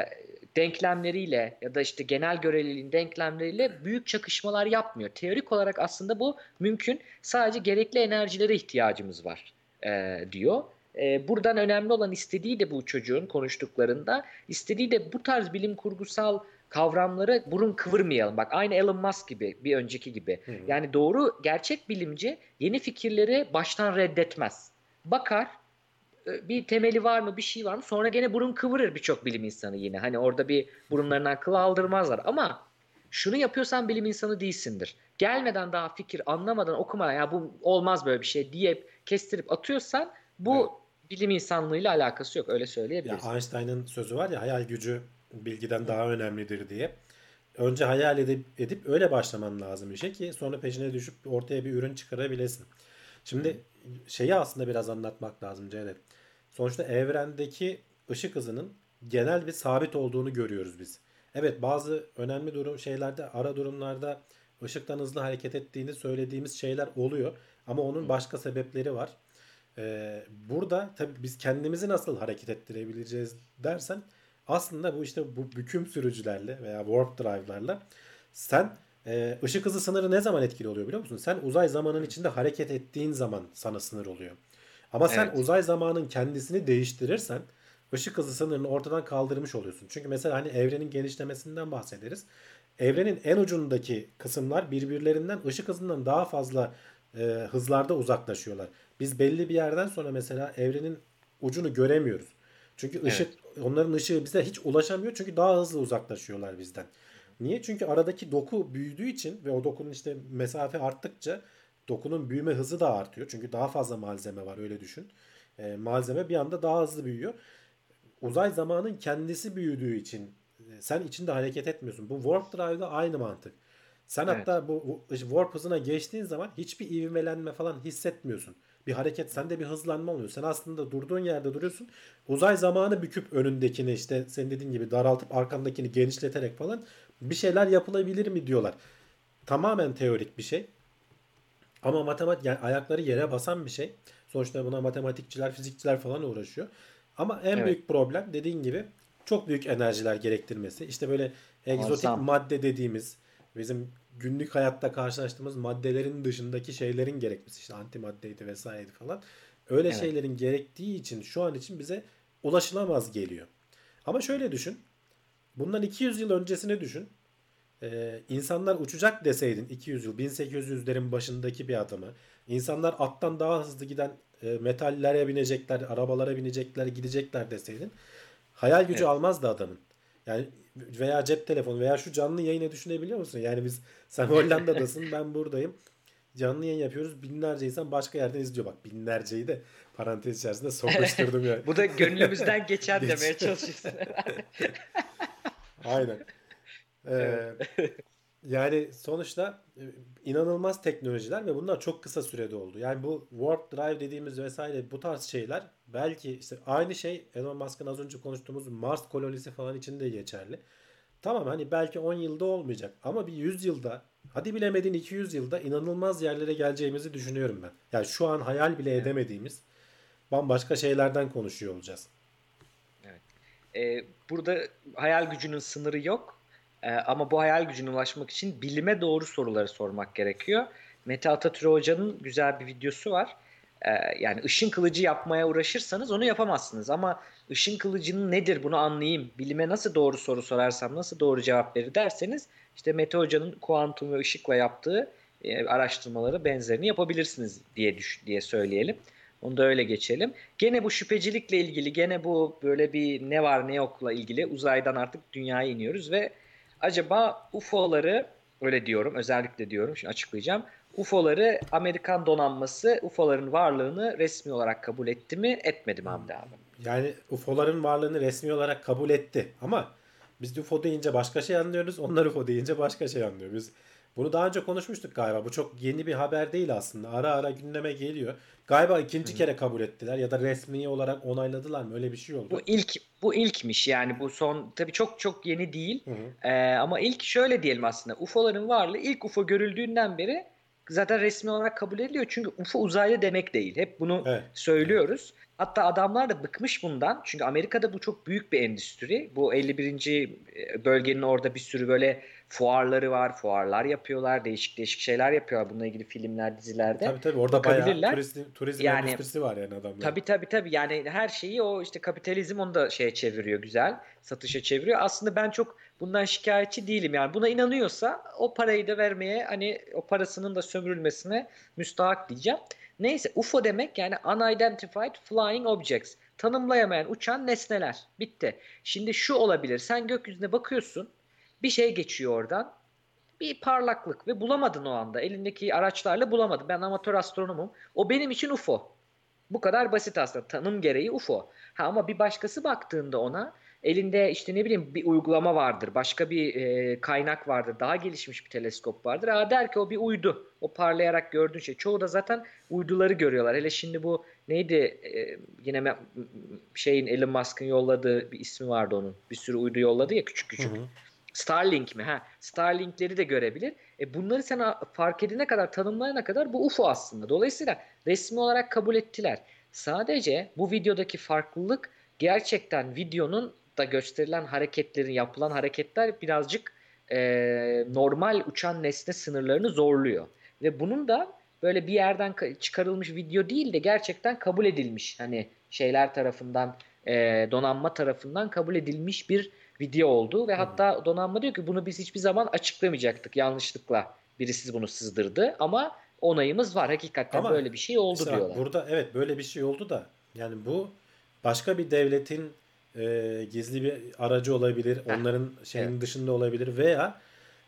denklemleriyle ya da işte genel göreliliğin denklemleriyle büyük çakışmalar yapmıyor. Teorik olarak aslında bu mümkün. Sadece gerekli enerjilere ihtiyacımız var e, diyor. E, buradan önemli olan istediği de bu çocuğun konuştuklarında istediği de bu tarz bilim kurgusal kavramları burun kıvırmayalım. Bak aynı Elon Musk gibi bir önceki gibi. Hı hı. Yani doğru gerçek bilimci yeni fikirleri baştan reddetmez. Bakar e, bir temeli var mı bir şey var mı sonra gene burun kıvırır birçok bilim insanı yine. Hani orada bir burunlarından kıl aldırmazlar ama şunu yapıyorsan bilim insanı değilsindir. Gelmeden daha fikir anlamadan okumadan ya bu olmaz böyle bir şey diye kestirip atıyorsan bu bilim insanlığıyla alakası yok öyle Ya söyleyebiliriz. Einstein'ın sözü var ya hayal gücü bilgiden daha önemlidir diye. Önce hayal edip, edip öyle başlaman lazım işe ki sonra peşine düşüp ortaya bir ürün çıkarabilesin. Şimdi şeyi aslında biraz anlatmak lazım Cevdet. Sonuçta evrendeki ışık hızının genel bir sabit olduğunu görüyoruz biz. Evet bazı önemli durum şeylerde ara durumlarda ışıktan hızlı hareket ettiğini söylediğimiz şeyler oluyor. Ama onun başka sebepleri var. Ee, burada tabii biz kendimizi nasıl hareket ettirebileceğiz dersen aslında bu işte bu büküm sürücülerle veya warp drive'larla sen e, ışık hızı sınırı ne zaman etkili oluyor biliyor musun? Sen uzay zamanın içinde hareket ettiğin zaman sana sınır oluyor. Ama sen Evet. uzay zamanın kendisini değiştirirsen ışık hızı sınırını ortadan kaldırmış oluyorsun. Çünkü mesela hani evrenin genişlemesinden bahsederiz. Evrenin en ucundaki kısımlar birbirlerinden ışık hızından daha fazla e, hızlarda uzaklaşıyorlar. Biz belli bir yerden sonra mesela evrenin ucunu göremiyoruz. Çünkü ışık evet. onların ışığı bize hiç ulaşamıyor çünkü daha hızlı uzaklaşıyorlar bizden. Niye? Çünkü aradaki doku büyüdüğü için ve o dokunun işte mesafe arttıkça dokunun büyüme hızı da artıyor. Çünkü daha fazla malzeme var öyle düşün. E, malzeme bir anda daha hızlı büyüyor. Uzay zamanın kendisi büyüdüğü için e, sen içinde hareket etmiyorsun. Bu Warp Drive'da aynı mantık. Sen evet. hatta bu warp hızına geçtiğin zaman hiçbir ivmelenme falan hissetmiyorsun. Bir hareket sende bir hızlanma oluyor. Sen aslında durduğun yerde duruyorsun. Uzay zamanı büküp önündekini işte senin dediğin gibi daraltıp arkandakini genişleterek falan bir şeyler yapılabilir mi diyorlar. Tamamen teorik bir şey. Ama matematik yani ayakları yere basan bir şey. Sonuçta buna matematikçiler, fizikçiler falan uğraşıyor. Ama en evet. büyük problem dediğin gibi çok büyük enerjiler gerektirmesi. İşte böyle egzotik Muazzam. madde dediğimiz bizim günlük hayatta karşılaştığımız maddelerin dışındaki şeylerin gerekmesi işte antimaddeydi vesaireydi falan. Öyle evet. şeylerin gerektiği için şu an için bize ulaşılamaz geliyor. Ama şöyle düşün. Bundan 200 yıl öncesine düşün. Ee, insanlar uçacak deseydin 200 yıl 1800'lerin başındaki bir adamı. İnsanlar attan daha hızlı giden e, metallere binecekler, arabalara binecekler, gidecekler deseydin hayal gücü evet. almazdı adamın. Yani veya cep telefonu veya şu canlı yayını düşünebiliyor musun? Yani biz sen Hollanda'dasın ben buradayım. Canlı yayın yapıyoruz. Binlerce insan başka yerden izliyor. Bak binlerceyi de parantez içerisinde sokuşturdum yani. Bu da gönlümüzden geçen demeye çalışıyorsun Aynen. Ee, yani sonuçta e, inanılmaz teknolojiler ve bunlar çok kısa sürede oldu. Yani bu warp drive dediğimiz vesaire bu tarz şeyler belki işte aynı şey Elon Musk'ın az önce konuştuğumuz Mars kolonisi falan için de geçerli. Tamam hani belki 10 yılda olmayacak ama bir 100 yılda hadi bilemedin 200 yılda inanılmaz yerlere geleceğimizi düşünüyorum ben. Yani şu an hayal bile edemediğimiz bambaşka şeylerden konuşuyor olacağız. Evet. Ee, burada hayal gücünün sınırı yok e, ama bu hayal gücüne ulaşmak için bilime doğru soruları sormak gerekiyor. Mete Atatürk Hoca'nın güzel bir videosu var. E, yani ışın kılıcı yapmaya uğraşırsanız onu yapamazsınız. Ama ışın kılıcının nedir bunu anlayayım, bilime nasıl doğru soru sorarsam nasıl doğru cevap verir derseniz işte Mete Hoca'nın kuantum ve ışıkla yaptığı e, araştırmaları benzerini yapabilirsiniz diye düş diye söyleyelim. Onu da öyle geçelim. Gene bu şüphecilikle ilgili, gene bu böyle bir ne var ne yokla ilgili uzaydan artık dünyaya iniyoruz ve acaba UFO'ları öyle diyorum özellikle diyorum şimdi açıklayacağım. UFO'ları Amerikan donanması UFO'ların varlığını resmi olarak kabul etti mi etmedi mi Hamdi abi? Yani UFO'ların varlığını resmi olarak kabul etti ama biz UFO deyince başka şey anlıyoruz. Onlar UFO deyince başka şey anlıyor. Biz bunu daha önce konuşmuştuk galiba. Bu çok yeni bir haber değil aslında. Ara ara gündeme geliyor. Galiba ikinci Hı. kere kabul ettiler ya da resmi olarak onayladılar mı? Öyle bir şey oldu. Bu ilk bu ilkmiş yani bu son tabii çok çok yeni değil. Ee, ama ilk şöyle diyelim aslında. UFO'ların varlığı ilk UFO görüldüğünden beri zaten resmi olarak kabul ediliyor. Çünkü UFO uzaylı demek değil. Hep bunu evet. söylüyoruz. Hatta adamlar da bıkmış bundan. Çünkü Amerika'da bu çok büyük bir endüstri. Bu 51. E, bölgenin orada bir sürü böyle fuarları var. Fuarlar yapıyorlar. Değişik değişik şeyler yapıyorlar. Bununla ilgili filmler, dizilerde. Tabii tabii orada bayağı turizm, turizm yani, endüstrisi var yani adamlar. Tabii tabii tabii. Yani her şeyi o işte kapitalizm onu da şeye çeviriyor güzel. Satışa çeviriyor. Aslında ben çok bundan şikayetçi değilim. Yani buna inanıyorsa o parayı da vermeye hani o parasının da sömürülmesine müstahak diyeceğim. Neyse UFO demek yani unidentified flying objects. Tanımlayamayan uçan nesneler. Bitti. Şimdi şu olabilir. Sen gökyüzüne bakıyorsun. Bir şey geçiyor oradan. Bir parlaklık ve bulamadın o anda. Elindeki araçlarla bulamadın. Ben amatör astronomum. O benim için UFO. Bu kadar basit aslında. Tanım gereği UFO. Ha ama bir başkası baktığında ona elinde işte ne bileyim bir uygulama vardır, başka bir e, kaynak vardır, daha gelişmiş bir teleskop vardır. Aa der ki o bir uydu. O parlayarak gördüğün şey. Çoğu da zaten uyduları görüyorlar. Hele şimdi bu neydi e, yine şeyin Elon Musk'ın yolladığı bir ismi vardı onun. Bir sürü uydu yolladı ya küçük küçük. Hı hı. Starlink mi? Ha, Starlink'leri de görebilir. E bunları sen fark edene kadar, tanımlayana kadar bu UFO aslında. Dolayısıyla resmi olarak kabul ettiler. Sadece bu videodaki farklılık gerçekten videonun da gösterilen hareketlerin, yapılan hareketler birazcık e, normal uçan nesne sınırlarını zorluyor. Ve bunun da böyle bir yerden çıkarılmış video değil de gerçekten kabul edilmiş. Hani şeyler tarafından e, donanma tarafından kabul edilmiş bir video oldu. Ve hatta donanma diyor ki bunu biz hiçbir zaman açıklamayacaktık. Yanlışlıkla birisi bunu sızdırdı. Ama onayımız var. Hakikaten ama böyle bir şey oldu diyorlar. Burada evet böyle bir şey oldu da yani bu başka bir devletin e, gizli bir aracı olabilir. Heh. Onların şeyin evet. dışında olabilir veya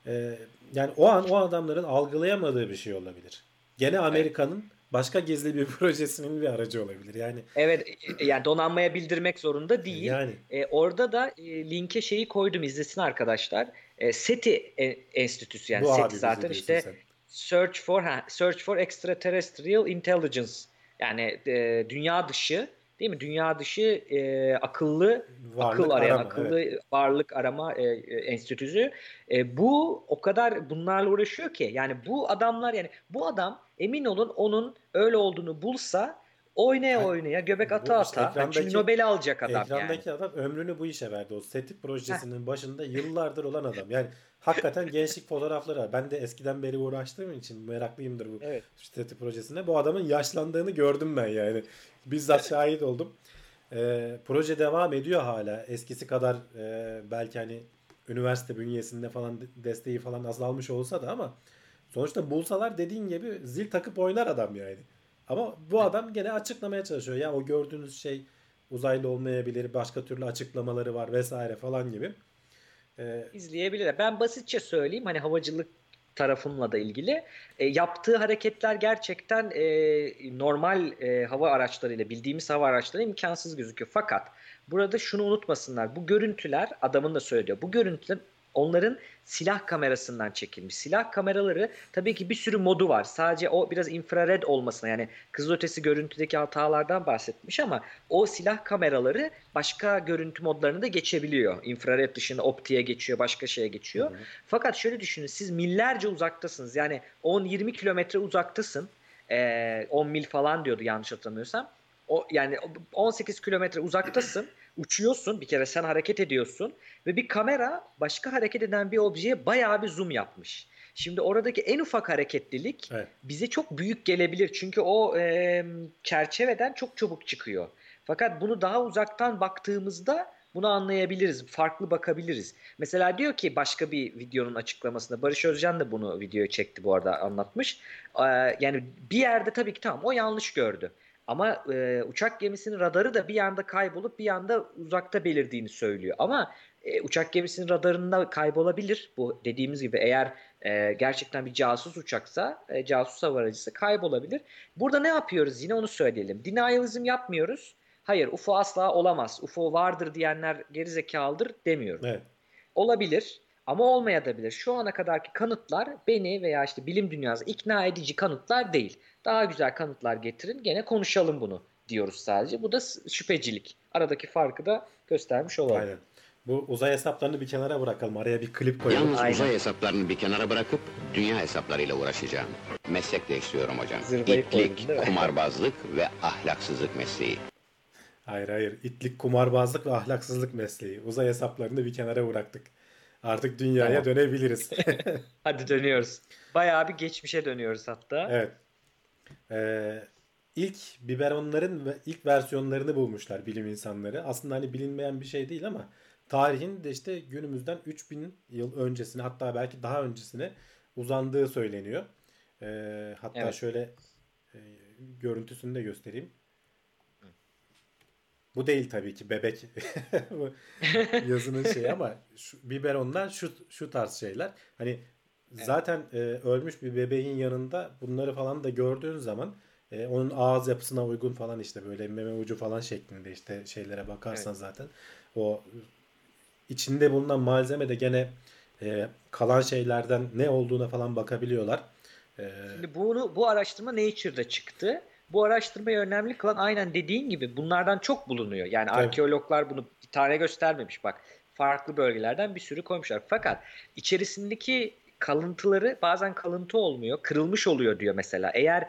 e, yani o an o adamların algılayamadığı bir şey olabilir. Gene Amerika'nın evet. başka gizli bir projesinin bir aracı olabilir. Yani Evet e, yani donanmaya bildirmek zorunda değil. Yani e, orada da e, linke şeyi koydum izlesin arkadaşlar. E, SETI e, Enstitüsü yani Bu SETI zaten işte sen. Search for ha, Search for Extraterrestrial Intelligence yani e, dünya dışı değil mi? Dünya dışı e, akıllı varlık akıl arayan arama, akıllı evet. varlık arama e, e, enstitüsü. E, bu o kadar bunlarla uğraşıyor ki yani bu adamlar yani bu adam emin olun onun öyle olduğunu bulsa oynaya yani, oynaya göbek ata ata. Yani çünkü Nobel'i alacak adam ekrandaki yani. adam ömrünü bu işe verdi. O SETİ projesinin Heh. başında yıllardır olan adam. Yani hakikaten gençlik fotoğrafları var. Ben de eskiden beri uğraştığım için meraklıyımdır bu evet. SETİ projesine. Bu adamın yaşlandığını gördüm ben yani. Bizzat şahit oldum. Ee, proje devam ediyor hala. Eskisi kadar e, belki hani üniversite bünyesinde falan desteği falan azalmış olsa da ama sonuçta bulsalar dediğin gibi zil takıp oynar adam yani. Ama bu adam gene açıklamaya çalışıyor. Ya o gördüğünüz şey uzaylı olmayabilir, başka türlü açıklamaları var vesaire falan gibi. Ee, İzleyebilirler. Ben basitçe söyleyeyim hani havacılık tarafımla da ilgili. E, yaptığı hareketler gerçekten e, normal e, hava araçlarıyla bildiğimiz hava araçları imkansız gözüküyor. Fakat burada şunu unutmasınlar. Bu görüntüler adamın da söylüyor. Bu görüntüler onların silah kamerasından çekilmiş. Silah kameraları tabii ki bir sürü modu var. Sadece o biraz infrared olmasına yani kızılötesi görüntüdeki hatalardan bahsetmiş ama o silah kameraları başka görüntü modlarını da geçebiliyor. İnfrared dışında optiğe geçiyor, başka şeye geçiyor. Hı hı. Fakat şöyle düşünün siz millerce uzaktasınız. Yani 10-20 kilometre uzaktasın. Ee, 10 mil falan diyordu yanlış hatırlamıyorsam. O, yani 18 kilometre uzaktasın uçuyorsun bir kere sen hareket ediyorsun ve bir kamera başka hareket eden bir objeye bayağı bir zoom yapmış. Şimdi oradaki en ufak hareketlilik evet. bize çok büyük gelebilir çünkü o e, çerçeveden çok çabuk çıkıyor. Fakat bunu daha uzaktan baktığımızda bunu anlayabiliriz. Farklı bakabiliriz. Mesela diyor ki başka bir videonun açıklamasında Barış Özcan da bunu videoya çekti bu arada anlatmış. Ee, yani bir yerde tabii ki tamam o yanlış gördü. Ama e, uçak gemisinin radarı da bir yanda kaybolup bir yanda uzakta belirdiğini söylüyor. Ama e, uçak gemisinin radarında kaybolabilir. Bu dediğimiz gibi eğer e, gerçekten bir casus uçaksa, e, casus hava aracısı kaybolabilir. Burada ne yapıyoruz? Yine onu söyleyelim. Denialism yapmıyoruz. Hayır UFO asla olamaz. UFO vardır diyenler gerizekalıdır demiyorum. Evet. Olabilir. Ama olmayabilir. Şu ana kadarki kanıtlar beni veya işte bilim dünyası ikna edici kanıtlar değil. Daha güzel kanıtlar getirin gene konuşalım bunu diyoruz sadece. Bu da şüphecilik. Aradaki farkı da göstermiş olalım. Aynen. Bu uzay hesaplarını bir kenara bırakalım. Araya bir klip koyalım. Yalnız Aynen. uzay hesaplarını bir kenara bırakıp dünya hesaplarıyla uğraşacağım. Meslek değiştiriyorum hocam. Zırbayı İtlik, koydun, kumarbazlık ve ahlaksızlık mesleği. Hayır hayır. İtlik, kumarbazlık ve ahlaksızlık mesleği. Uzay hesaplarını bir kenara bıraktık. Artık dünyaya tamam. dönebiliriz. Hadi dönüyoruz. Bayağı bir geçmişe dönüyoruz hatta. Evet. Ee, ilk biberonların ve ilk versiyonlarını bulmuşlar bilim insanları. Aslında hani bilinmeyen bir şey değil ama tarihin de işte günümüzden 3000 yıl öncesine hatta belki daha öncesine uzandığı söyleniyor. Ee, hatta evet. şöyle e, görüntüsünü de göstereyim. Bu değil tabii ki bebek yazının şeyi ama şu, biberonlar şu şu tarz şeyler. Hani zaten e, ölmüş bir bebeğin yanında bunları falan da gördüğün zaman e, onun ağız yapısına uygun falan işte böyle meme ucu falan şeklinde işte şeylere bakarsan evet. zaten o içinde bulunan malzeme de gene e, kalan şeylerden ne olduğuna falan bakabiliyorlar. E, Şimdi bunu bu araştırma Nature'da çıktı bu araştırmayı önemli kılan aynen dediğin gibi bunlardan çok bulunuyor. Yani Tabii. arkeologlar bunu bir tane göstermemiş bak. Farklı bölgelerden bir sürü koymuşlar. Fakat içerisindeki kalıntıları bazen kalıntı olmuyor. Kırılmış oluyor diyor mesela. Eğer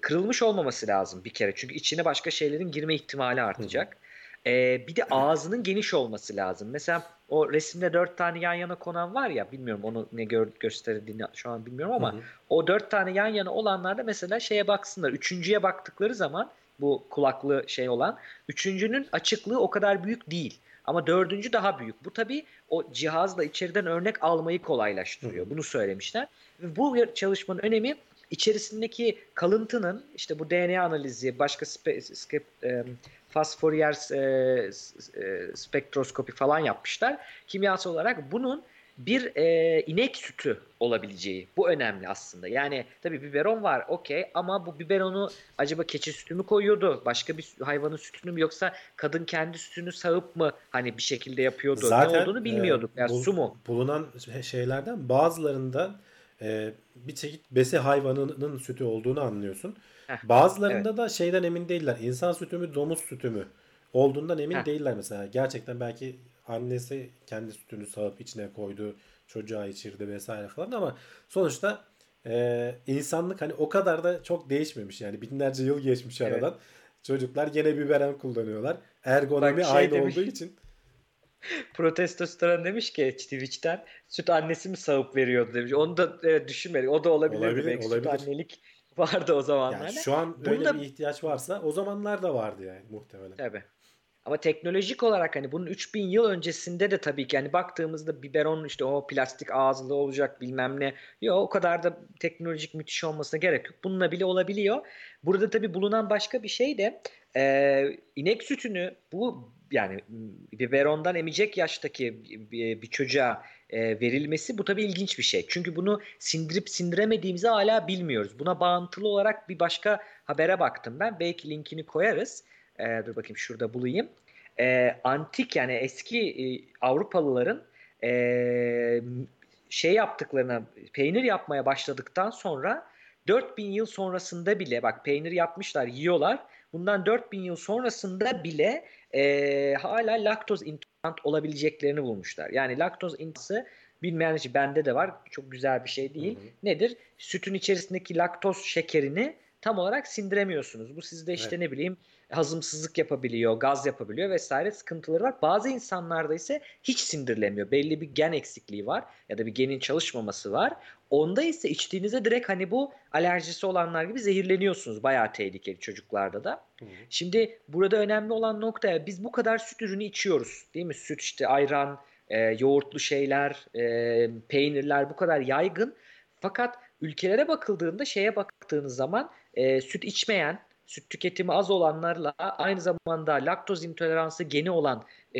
kırılmış olmaması lazım bir kere. Çünkü içine başka şeylerin girme ihtimali artacak. Hı. Ee, bir de ağzının geniş olması lazım. Mesela o resimde dört tane yan yana konan var ya bilmiyorum onu ne gör, gösterdiğini şu an bilmiyorum ama hı hı. o dört tane yan yana olanlarda mesela şeye baksınlar. Üçüncüye baktıkları zaman bu kulaklı şey olan üçüncünün açıklığı o kadar büyük değil. Ama dördüncü daha büyük. Bu tabii o cihazla içeriden örnek almayı kolaylaştırıyor. Hı. Bunu söylemişler. Bu çalışmanın önemi içerisindeki kalıntının işte bu DNA analizi, başka spe, spe, fast Fourier e, e, spektroskopi falan yapmışlar. Kimyasal olarak bunun bir e, inek sütü olabileceği. Bu önemli aslında. Yani tabii biberon var okey ama bu biberonu acaba keçi sütü mü koyuyordu? Başka bir hayvanın sütünü mü yoksa kadın kendi sütünü sağıp mı hani bir şekilde yapıyordu? Zaten, ne olduğunu bilmiyorduk. E, yani bul, su mu? Bulunan şeylerden bazılarında e, bir çeşit besi hayvanının sütü olduğunu anlıyorsun. Bazılarında evet. da şeyden emin değiller. İnsan sütü mü domuz sütü mü olduğundan emin Heh. değiller mesela. Gerçekten belki annesi kendi sütünü sağıp içine koydu, çocuğa içirdi vesaire falan ama sonuçta e, insanlık hani o kadar da çok değişmemiş yani binlerce yıl geçmiş evet. aradan. Çocuklar gene biberon kullanıyorlar. Ergonomi şey aynı demiş, olduğu için. Protestosteron demiş ki Twitch'ten süt annesi mi sağıp veriyordu demiş. Onu da evet, düşünmedik. O da olabilir. Olabilir, olabilir. Süt annelik vardı o zamanlarda. Yani şu an öyle da... bir ihtiyaç varsa o zamanlar da vardı yani muhtemelen. Tabii. Ama teknolojik olarak hani bunun 3000 yıl öncesinde de tabii ki hani baktığımızda biberon işte o plastik ağızlı olacak bilmem ne. Yok o kadar da teknolojik müthiş olmasına gerek yok. Bununla bile olabiliyor. Burada tabii bulunan başka bir şey de e, inek sütünü bu yani biberondan emecek yaştaki bir, bir çocuğa e, verilmesi bu tabii ilginç bir şey. Çünkü bunu sindirip sindiremediğimizi hala bilmiyoruz. Buna bağıntılı olarak bir başka habere baktım ben. Belki linkini koyarız. E, dur bakayım şurada bulayım. E, antik yani eski e, Avrupalıların e, şey yaptıklarına peynir yapmaya başladıktan sonra 4000 yıl sonrasında bile bak peynir yapmışlar yiyorlar. Bundan 4000 yıl sonrasında bile e, hala laktoz intolerant olabileceklerini bulmuşlar. Yani laktoz intoleransı bilmeyen için bende de var. Çok güzel bir şey değil. Hı hı. Nedir? Sütün içerisindeki laktoz şekerini tam olarak sindiremiyorsunuz. Bu sizde işte evet. ne bileyim hazımsızlık yapabiliyor, gaz yapabiliyor vesaire sıkıntıları var. Bazı insanlarda ise hiç sindirilemiyor. Belli bir gen eksikliği var ya da bir genin çalışmaması var. Onda ise içtiğinizde direkt hani bu alerjisi olanlar gibi zehirleniyorsunuz. Bayağı tehlikeli çocuklarda da. Hı. Şimdi burada önemli olan nokta biz bu kadar süt ürünü içiyoruz. Değil mi? Süt işte ayran, e, yoğurtlu şeyler, e, peynirler bu kadar yaygın. Fakat ülkelere bakıldığında şeye baktığınız zaman e, süt içmeyen süt tüketimi az olanlarla aynı zamanda laktoz intoleransı geni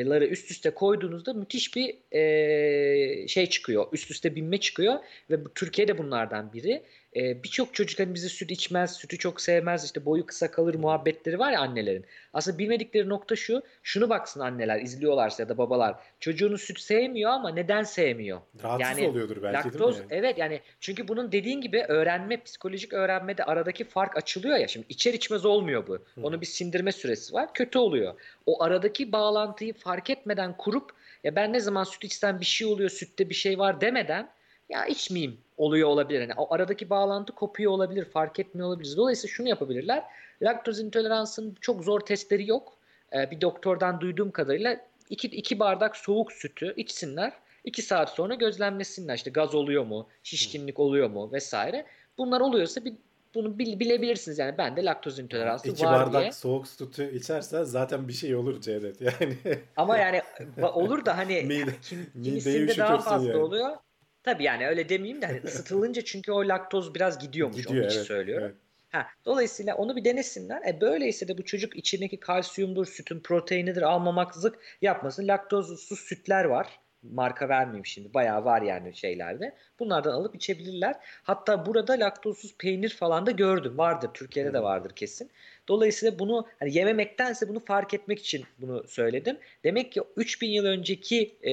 olanları üst üste koyduğunuzda müthiş bir e, şey çıkıyor. Üst üste binme çıkıyor ve bu, Türkiye de bunlardan biri. E, Birçok çocuk hani bizi süt içmez, sütü çok sevmez, işte boyu kısa kalır muhabbetleri var ya annelerin. Aslında bilmedikleri nokta şu, şunu baksın anneler izliyorlarsa ya da babalar. Çocuğunu süt sevmiyor ama neden sevmiyor? Rahatsız yani, oluyordur belki laktoz, değil mi? Evet yani çünkü bunun dediğin gibi öğrenme, psikolojik öğrenmede aradaki fark açılıyor ya. Şimdi içer içmez olmuyor bu. Hı. Onun bir sindirme süresi var. Kötü oluyor. O aradaki bağlantıyı fark etmeden kurup ya ben ne zaman süt içsem bir şey oluyor, sütte bir şey var demeden ya içmeyeyim oluyor olabilir. Yani o aradaki bağlantı kopuyor olabilir, fark etmiyor olabilir. Dolayısıyla şunu yapabilirler. Laktoz intoleransın çok zor testleri yok. Ee, bir doktordan duyduğum kadarıyla iki, iki bardak soğuk sütü içsinler. iki saat sonra gözlemlesinler. İşte gaz oluyor mu, şişkinlik oluyor mu vesaire. Bunlar oluyorsa bir bunu bilebilirsiniz yani ben de laktoz intoleransı İki var bardak diye. soğuk sütü içersen zaten bir şey olur Cevdet yani. Ama yani olur da hani Mide, kim, kimisinde daha fazla yani. oluyor. Tabii yani öyle demeyeyim de hani ısıtılınca çünkü o laktoz biraz gidiyormuş Gidiyor, onun için evet, söylüyorum. Evet. Ha, dolayısıyla onu bir denesinler. E böyleyse de bu çocuk içindeki kalsiyumdur, sütün proteinidir almamaklık yapmasın. Laktozsuz sütler var marka vermeyeyim şimdi. Bayağı var yani şeylerde. Bunlardan alıp içebilirler. Hatta burada laktozsuz peynir falan da gördüm. Vardır. Türkiye'de de vardır kesin. Dolayısıyla bunu hani yememektense bunu fark etmek için bunu söyledim. Demek ki 3000 yıl önceki e,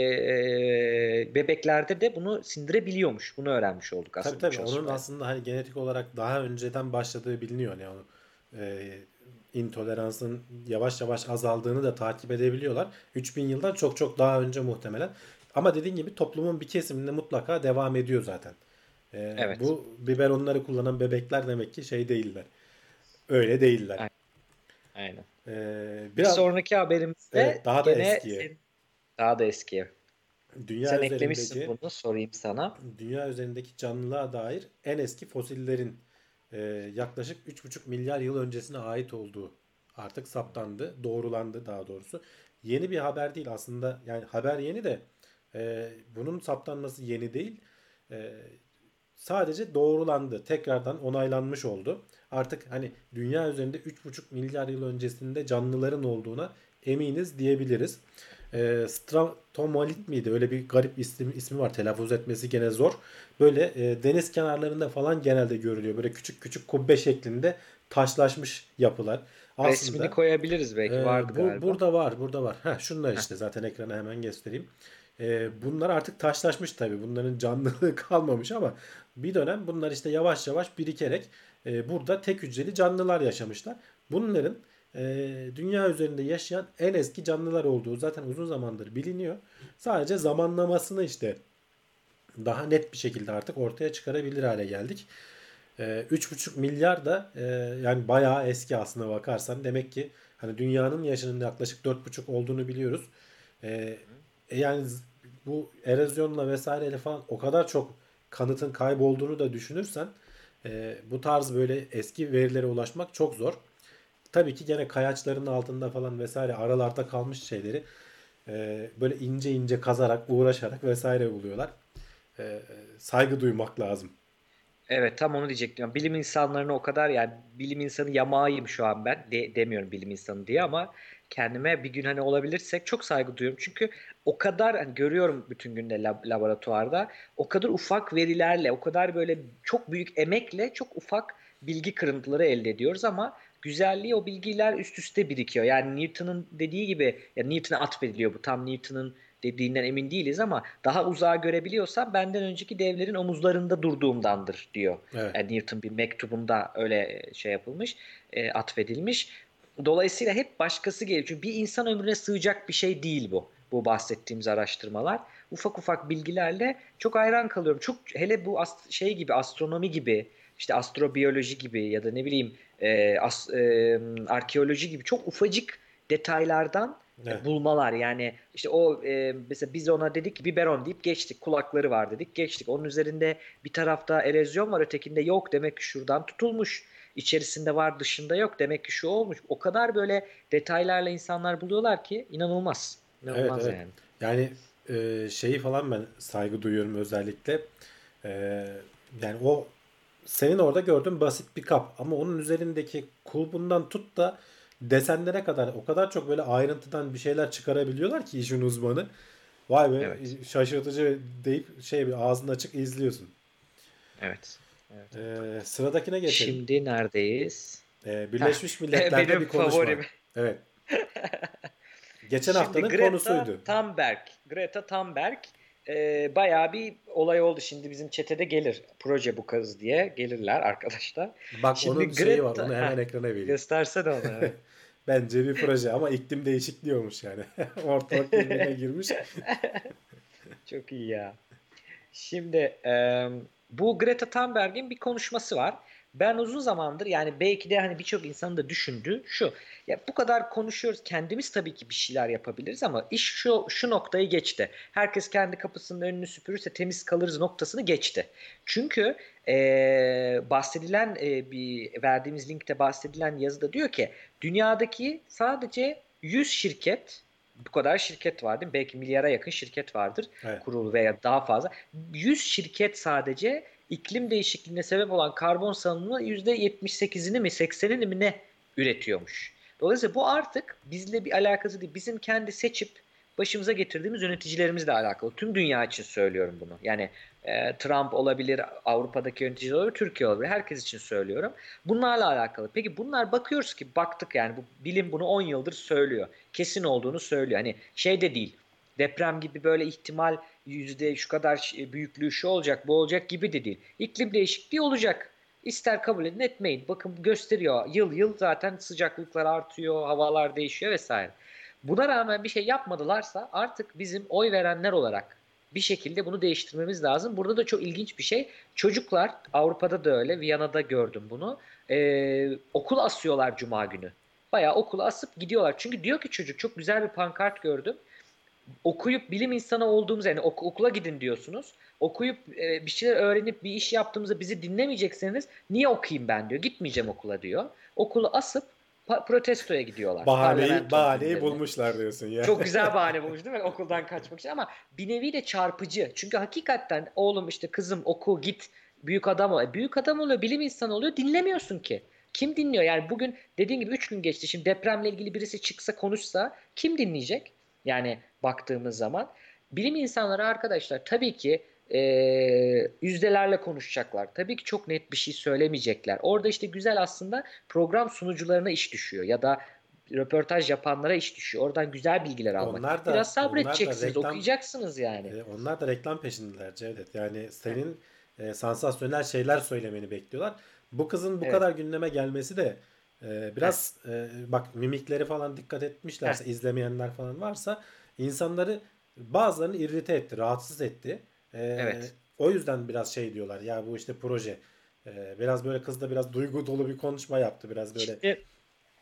bebeklerde de bunu sindirebiliyormuş. Bunu öğrenmiş olduk aslında. Tabii tabii. Onun aslında hani genetik olarak daha önceden başladığı biliniyor. Yani onu, e, intoleransın yavaş yavaş azaldığını da takip edebiliyorlar. 3000 yıldan çok çok daha önce muhtemelen. Ama dediğin gibi toplumun bir kesiminde mutlaka devam ediyor zaten. Ee, evet. Bu biberonları kullanan bebekler demek ki şey değiller. Öyle değiller. Aynen. Aynen. Ee, biraz, bir sonraki haberimizde evet, daha da eskiye. Daha da eskiye. Dünya Sen eklemişsin bunu sorayım sana. Dünya üzerindeki canlılığa dair en eski fosillerin e, yaklaşık 3,5 milyar yıl öncesine ait olduğu artık saptandı. Doğrulandı daha doğrusu. Yeni bir haber değil aslında. Yani haber yeni de e, bunun saptanması yeni değil. E, sadece doğrulandı. Tekrardan onaylanmış oldu. Artık hani dünya üzerinde 3,5 milyar yıl öncesinde canlıların olduğuna eminiz diyebiliriz. E, Stratomolit miydi? Öyle bir garip isim, ismi var. Telaffuz etmesi gene zor. Böyle e, deniz kenarlarında falan genelde görülüyor. Böyle küçük küçük kubbe şeklinde taşlaşmış yapılar. Aslında, Resmini koyabiliriz belki e, vardı bu, galiba. Burada var burada var. Heh, şunlar işte zaten ekrana hemen göstereyim. E, bunlar artık taşlaşmış tabii. Bunların canlılığı kalmamış ama bir dönem bunlar işte yavaş yavaş birikerek e, burada tek hücreli canlılar yaşamışlar. Bunların e, dünya üzerinde yaşayan en eski canlılar olduğu zaten uzun zamandır biliniyor. Sadece zamanlamasını işte daha net bir şekilde artık ortaya çıkarabilir hale geldik. E, 3,5 milyar da e, yani bayağı eski aslına bakarsan demek ki hani dünyanın yaşının yaklaşık 4,5 olduğunu biliyoruz. E, yani bu erozyonla vesaireyle falan o kadar çok kanıtın kaybolduğunu da düşünürsen e, bu tarz böyle eski verilere ulaşmak çok zor. Tabii ki gene kayaçların altında falan vesaire aralarda kalmış şeyleri e, böyle ince ince kazarak uğraşarak vesaire buluyorlar. E, saygı duymak lazım. Evet tam onu diyecektim. Bilim insanlarına o kadar yani bilim insanı yamağıyım şu an ben. De, demiyorum bilim insanı diye ama kendime bir gün hani olabilirsek çok saygı duyuyorum. Çünkü o kadar hani görüyorum bütün günde lab, laboratuvarda o kadar ufak verilerle o kadar böyle çok büyük emekle çok ufak bilgi kırıntıları elde ediyoruz ama güzelliği o bilgiler üst üste birikiyor. Yani Newton'un dediği gibi ya Newton'a atfediliyor bu tam Newton'un dediğinden emin değiliz ama daha uzağa görebiliyorsam benden önceki devlerin omuzlarında durduğumdandır diyor. Evet. Yani Newton bir mektubunda öyle şey yapılmış, e, atfedilmiş. Dolayısıyla hep başkası geliyor. Çünkü bir insan ömrüne sığacak bir şey değil bu. Bu bahsettiğimiz araştırmalar. Ufak ufak bilgilerle çok hayran kalıyorum. Çok hele bu şey gibi astronomi gibi işte astrobiyoloji gibi ya da ne bileyim e, as, e, arkeoloji gibi çok ufacık detaylardan evet. bulmalar. Yani işte o e, mesela biz ona dedik ki biberon deyip geçtik. Kulakları var dedik. Geçtik. Onun üzerinde bir tarafta erozyon var ötekinde yok. Demek ki şuradan tutulmuş. İçerisinde var dışında yok. Demek ki şu olmuş. O kadar böyle detaylarla insanlar buluyorlar ki inanılmaz. İnanılmaz evet, evet. yani. Yani e, şeyi falan ben saygı duyuyorum özellikle. E, yani o senin orada gördüğün basit bir kap. Ama onun üzerindeki kulbundan tut da desenlere kadar o kadar çok böyle ayrıntıdan bir şeyler çıkarabiliyorlar ki işin uzmanı. Vay be evet. şaşırtıcı deyip şey bir ağzını açık izliyorsun. Evet. evet. Ee, sıradakine geçelim. Şimdi neredeyiz? Ee, Birleşmiş Milletler'de Benim bir konuşma. Favorim. Evet. Geçen Şimdi haftanın Greta konusuydu. Thunberg. Greta Thunberg e, bayağı bir olay oldu. Şimdi bizim çetede gelir proje bu kız diye gelirler arkadaşlar. Bak Şimdi onun Greta, şeyi var onu hemen ekrana vereyim. Göstersene onu. Bence bir proje ama iklim değişikliği olmuş yani. Ortalık birbirine girmiş. Çok iyi ya. Şimdi e, bu Greta Thunberg'in bir konuşması var ben uzun zamandır yani belki de hani birçok insanın da düşündüğü şu. Ya bu kadar konuşuyoruz. Kendimiz tabii ki bir şeyler yapabiliriz ama iş şu şu noktayı geçti. Herkes kendi kapısının önünü süpürürse temiz kalırız noktasını geçti. Çünkü ee, bahsedilen e, bir verdiğimiz linkte bahsedilen yazıda diyor ki dünyadaki sadece 100 şirket bu kadar şirket var değil mi? Belki milyara yakın şirket vardır evet. kurulu veya daha fazla. 100 şirket sadece iklim değişikliğine sebep olan karbon salınımının %78'ini mi 80'ini mi ne üretiyormuş. Dolayısıyla bu artık bizle bir alakası değil. Bizim kendi seçip başımıza getirdiğimiz yöneticilerimizle alakalı. Tüm dünya için söylüyorum bunu. Yani e, Trump olabilir, Avrupa'daki yöneticiler olabilir, Türkiye olabilir. Herkes için söylüyorum. Bunlarla alakalı. Peki bunlar bakıyoruz ki baktık yani bu bilim bunu 10 yıldır söylüyor. Kesin olduğunu söylüyor. Hani şey de değil. Deprem gibi böyle ihtimal yüzde şu kadar büyüklüğü şu olacak bu olacak gibi de değil. İklim değişikliği olacak. İster kabul edin etmeyin. Bakın gösteriyor. Yıl yıl zaten sıcaklıklar artıyor, havalar değişiyor vesaire. Buna rağmen bir şey yapmadılarsa artık bizim oy verenler olarak bir şekilde bunu değiştirmemiz lazım. Burada da çok ilginç bir şey. Çocuklar Avrupa'da da öyle. Viyana'da gördüm bunu. Ee, okul asıyorlar cuma günü. Bayağı okula asıp gidiyorlar. Çünkü diyor ki çocuk çok güzel bir pankart gördüm okuyup bilim insanı olduğumuz yani ok- okula gidin diyorsunuz. Okuyup e, bir şeyler öğrenip bir iş yaptığımızda bizi dinlemeyecekseniz niye okuyayım ben diyor. Gitmeyeceğim okula diyor. Okulu asıp protestoya gidiyorlar. Bahaneyi, bahaneyi bulmuşlar diyorsun ya. Çok güzel bahane bulmuş değil mi? Okuldan kaçmak için ama bir nevi de çarpıcı. Çünkü hakikaten oğlum işte kızım oku git büyük adam oluyor. Büyük adam oluyor, bilim insanı oluyor. Dinlemiyorsun ki. Kim dinliyor? Yani bugün dediğin gibi 3 gün geçti. Şimdi depremle ilgili birisi çıksa konuşsa kim dinleyecek? Yani baktığımız zaman. Bilim insanları arkadaşlar tabii ki e, yüzdelerle konuşacaklar. Tabii ki çok net bir şey söylemeyecekler. Orada işte güzel aslında program sunucularına iş düşüyor ya da röportaj yapanlara iş düşüyor. Oradan güzel bilgiler almak. Onlar da, Biraz sabredeceksiniz, reklam, okuyacaksınız yani. E, onlar da reklam peşindeler Cevdet. Yani senin e, sansasyonel şeyler söylemeni bekliyorlar. Bu kızın bu evet. kadar gündeme gelmesi de e, biraz e, bak mimikleri falan dikkat etmişlerse izlemeyenler falan varsa insanları bazılarını irrite etti, rahatsız etti. E, evet. O yüzden biraz şey diyorlar ya bu işte proje. E, biraz böyle kız da biraz duygu dolu bir konuşma yaptı biraz böyle. İşte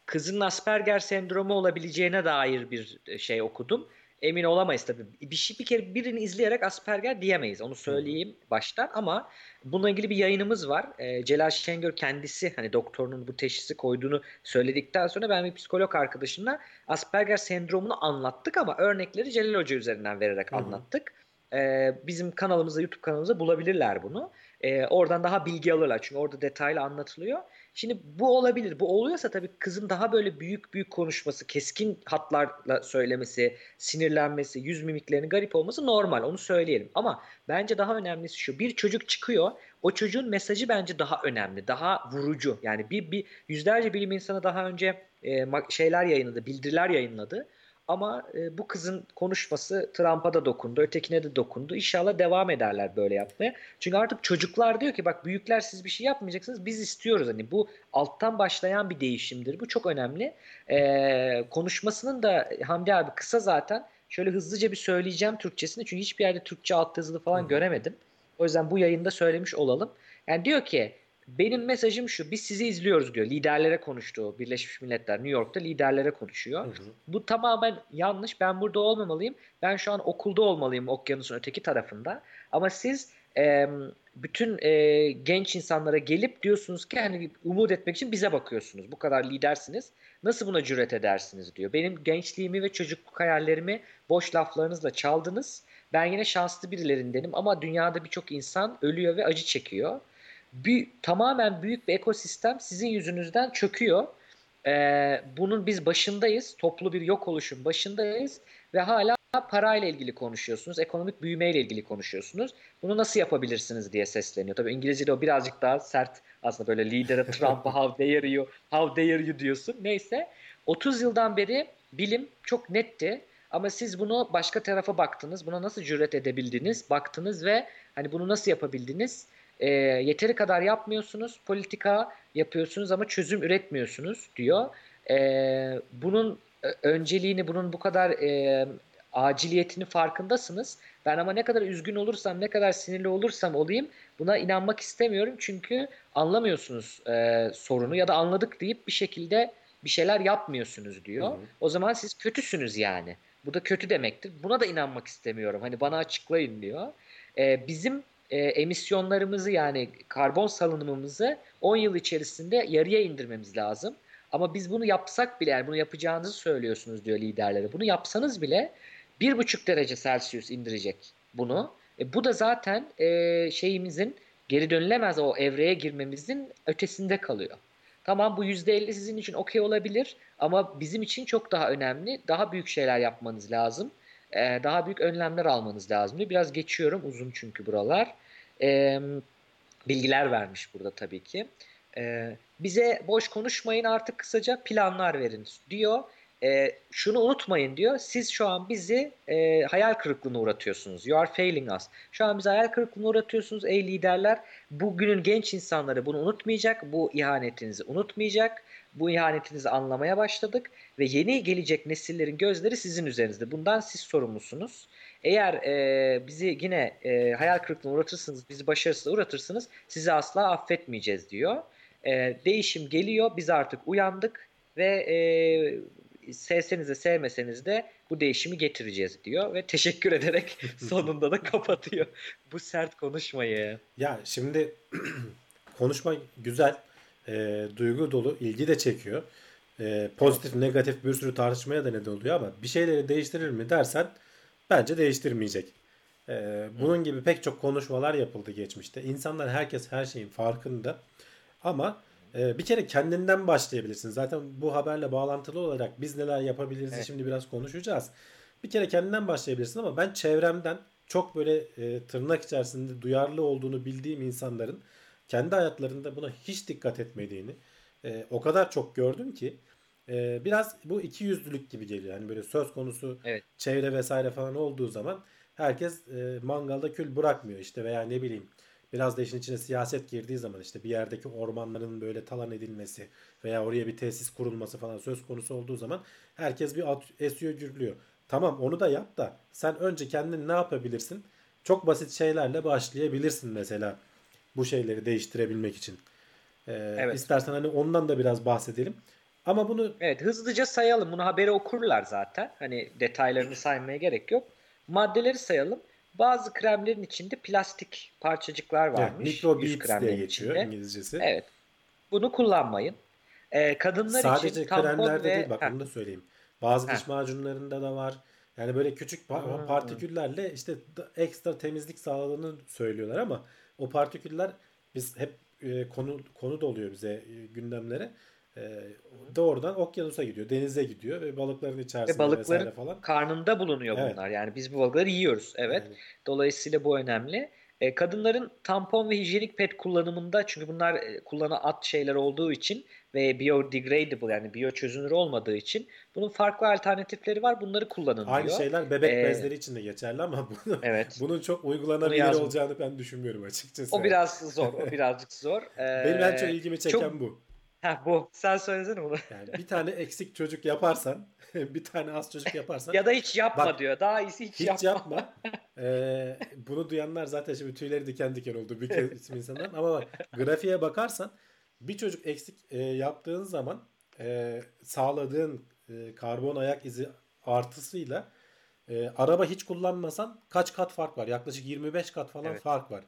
kızın Asperger sendromu olabileceğine dair bir şey okudum. Emin olamayız tabii. Bir şey bir kere birini izleyerek Asperger diyemeyiz. Onu söyleyeyim baştan ama bununla ilgili bir yayınımız var. Ee, Celal Şengör kendisi hani doktorunun bu teşhisi koyduğunu söyledikten sonra ben bir psikolog arkadaşımla Asperger sendromunu anlattık ama örnekleri Celal Hoca üzerinden vererek Hı-hı. anlattık. Ee, bizim kanalımızda YouTube kanalımızda bulabilirler bunu. Ee, oradan daha bilgi alırlar çünkü orada detaylı anlatılıyor. Şimdi bu olabilir. Bu oluyorsa tabii kızın daha böyle büyük büyük konuşması, keskin hatlarla söylemesi, sinirlenmesi, yüz mimiklerinin garip olması normal. Onu söyleyelim. Ama bence daha önemlisi şu. Bir çocuk çıkıyor. O çocuğun mesajı bence daha önemli. Daha vurucu. Yani bir, bir yüzlerce bilim insanı daha önce e, şeyler yayınladı, bildiriler yayınladı. Ama e, bu kızın konuşması Trump'a da dokundu, ötekine de dokundu. İnşallah devam ederler böyle yapmaya. Çünkü artık çocuklar diyor ki bak büyükler siz bir şey yapmayacaksınız biz istiyoruz. Hani bu alttan başlayan bir değişimdir. Bu çok önemli. E, konuşmasının da Hamdi abi kısa zaten. Şöyle hızlıca bir söyleyeceğim Türkçesini. Çünkü hiçbir yerde Türkçe alt yazılı falan Hı. göremedim. O yüzden bu yayında söylemiş olalım. Yani diyor ki benim mesajım şu. Biz sizi izliyoruz diyor. Liderlere konuştu. Birleşmiş Milletler New York'ta liderlere konuşuyor. Hı hı. Bu tamamen yanlış. Ben burada olmamalıyım. Ben şu an okulda olmalıyım okyanusun öteki tarafında. Ama siz e, bütün e, genç insanlara gelip diyorsunuz ki hani umut etmek için bize bakıyorsunuz. Bu kadar lidersiniz. Nasıl buna cüret edersiniz diyor. Benim gençliğimi ve çocukluk hayallerimi boş laflarınızla çaldınız. Ben yine şanslı birilerindenim ama dünyada birçok insan ölüyor ve acı çekiyor bir, tamamen büyük bir ekosistem sizin yüzünüzden çöküyor. Ee, bunun biz başındayız. Toplu bir yok oluşun başındayız ve hala parayla ilgili konuşuyorsunuz. Ekonomik büyümeyle ilgili konuşuyorsunuz. Bunu nasıl yapabilirsiniz diye sesleniyor. Tabii İngilizce'de o birazcık daha sert aslında böyle lidere Trump'a how dare you, how dare you diyorsun. Neyse 30 yıldan beri bilim çok netti. Ama siz bunu başka tarafa baktınız. Buna nasıl cüret edebildiniz? Baktınız ve hani bunu nasıl yapabildiniz? E, yeteri kadar yapmıyorsunuz, politika yapıyorsunuz ama çözüm üretmiyorsunuz diyor. E, bunun önceliğini, bunun bu kadar e, aciliyetini farkındasınız. Ben ama ne kadar üzgün olursam, ne kadar sinirli olursam olayım buna inanmak istemiyorum. Çünkü anlamıyorsunuz e, sorunu ya da anladık deyip bir şekilde bir şeyler yapmıyorsunuz diyor. Hı hı. O zaman siz kötüsünüz yani. Bu da kötü demektir. Buna da inanmak istemiyorum. Hani bana açıklayın diyor. E, bizim e, emisyonlarımızı yani karbon salınımımızı 10 yıl içerisinde yarıya indirmemiz lazım. Ama biz bunu yapsak bile yani bunu yapacağınızı söylüyorsunuz diyor liderlere. Bunu yapsanız bile 1,5 derece Celsius indirecek bunu. E, bu da zaten e, şeyimizin geri dönülemez o evreye girmemizin ötesinde kalıyor. Tamam bu %50 sizin için okey olabilir ama bizim için çok daha önemli. Daha büyük şeyler yapmanız lazım. Ee, daha büyük önlemler almanız lazım diyor. Biraz geçiyorum uzun çünkü buralar e, bilgiler vermiş burada tabii ki. E, bize boş konuşmayın artık kısaca planlar verin diyor. E, şunu unutmayın diyor. Siz şu an bizi e, hayal kırıklığına uğratıyorsunuz. You are failing us. Şu an bizi hayal kırıklığına uğratıyorsunuz ey liderler. Bugünün genç insanları bunu unutmayacak. Bu ihanetinizi unutmayacak. Bu ihanetinizi anlamaya başladık. Ve yeni gelecek nesillerin gözleri sizin üzerinizde. Bundan siz sorumlusunuz. Eğer e, bizi yine e, hayal kırıklığına uğratırsınız, bizi başarısız uğratırsınız sizi asla affetmeyeceğiz diyor. E, değişim geliyor, biz artık uyandık ve e, sevseniz de sevmeseniz de bu değişimi getireceğiz diyor ve teşekkür ederek sonunda da kapatıyor bu sert konuşmayı. Ya şimdi konuşma güzel, e, duygu dolu, ilgi de çekiyor. E, pozitif, negatif bir sürü tartışmaya da neden oluyor ama bir şeyleri değiştirir mi dersen Bence değiştirmeyecek. Ee, bunun gibi pek çok konuşmalar yapıldı geçmişte. İnsanlar herkes her şeyin farkında. Ama e, bir kere kendinden başlayabilirsin. Zaten bu haberle bağlantılı olarak biz neler yapabiliriz evet. şimdi biraz konuşacağız. Bir kere kendinden başlayabilirsin ama ben çevremden çok böyle e, tırnak içerisinde duyarlı olduğunu bildiğim insanların kendi hayatlarında buna hiç dikkat etmediğini e, o kadar çok gördüm ki e, biraz bu iki yüzlülük gibi geliyor. Yani böyle söz konusu evet. çevre vesaire falan olduğu zaman herkes e, mangalda kül bırakmıyor işte veya ne bileyim biraz da işin içine siyaset girdiği zaman işte bir yerdeki ormanların böyle talan edilmesi veya oraya bir tesis kurulması falan söz konusu olduğu zaman herkes bir at, esiyor gürlüyor. Tamam onu da yap da sen önce kendin ne yapabilirsin? Çok basit şeylerle başlayabilirsin mesela bu şeyleri değiştirebilmek için. Ee, evet. İstersen hani ondan da biraz bahsedelim. Ama bunu Evet hızlıca sayalım. Bunu haberi okurlar zaten. Hani detaylarını saymaya gerek yok. Maddeleri sayalım. Bazı kremlerin içinde plastik parçacıklar varmış. Evet, mikrobeads diye geçiyor içinde. İngilizcesi. Evet. Bunu kullanmayın. Ee, kadınlar Sadece için kremlerde ve... değil bak onu da söyleyeyim. Bazı diş macunlarında da var. Yani böyle küçük pa- partiküllerle işte ekstra temizlik sağladığını söylüyorlar ama o partiküller biz hep e, konu konu da oluyor bize e, gündemlere. E, doğrudan okyanusa gidiyor, denize gidiyor ve balıkların içerisinde ve balıkların falan. karnında bulunuyor evet. bunlar. Yani biz bu balıkları yiyoruz. Evet. Yani. Dolayısıyla bu önemli. E, kadınların tampon ve hijyenik pet kullanımında çünkü bunlar e, kullana at şeyler olduğu için ve biodegradable yani biyo çözünür olmadığı için bunun farklı alternatifleri var. Bunları kullanın Aynı diyor. şeyler bebek ee, bezleri için de geçerli ama bunu, evet. bunun çok uygulanabilir olacağını ben düşünmüyorum açıkçası. O biraz zor. O birazcık zor. Ee, Benim en çok ilgimi çeken çok, bu. Ha bu. Sen söylesene bunu. Yani bir tane eksik çocuk yaparsan, bir tane az çocuk yaparsan. ya da hiç yapma bak, diyor. Daha iyisi hiç, hiç yapma. yapma. Ee, bunu duyanlar zaten şimdi tüyleri diken diken oldu bir kez insanlar. Ama bak grafiğe bakarsan bir çocuk eksik e, yaptığın zaman e, sağladığın e, karbon ayak izi artısıyla e, araba hiç kullanmasan kaç kat fark var? Yaklaşık 25 kat falan evet. fark var.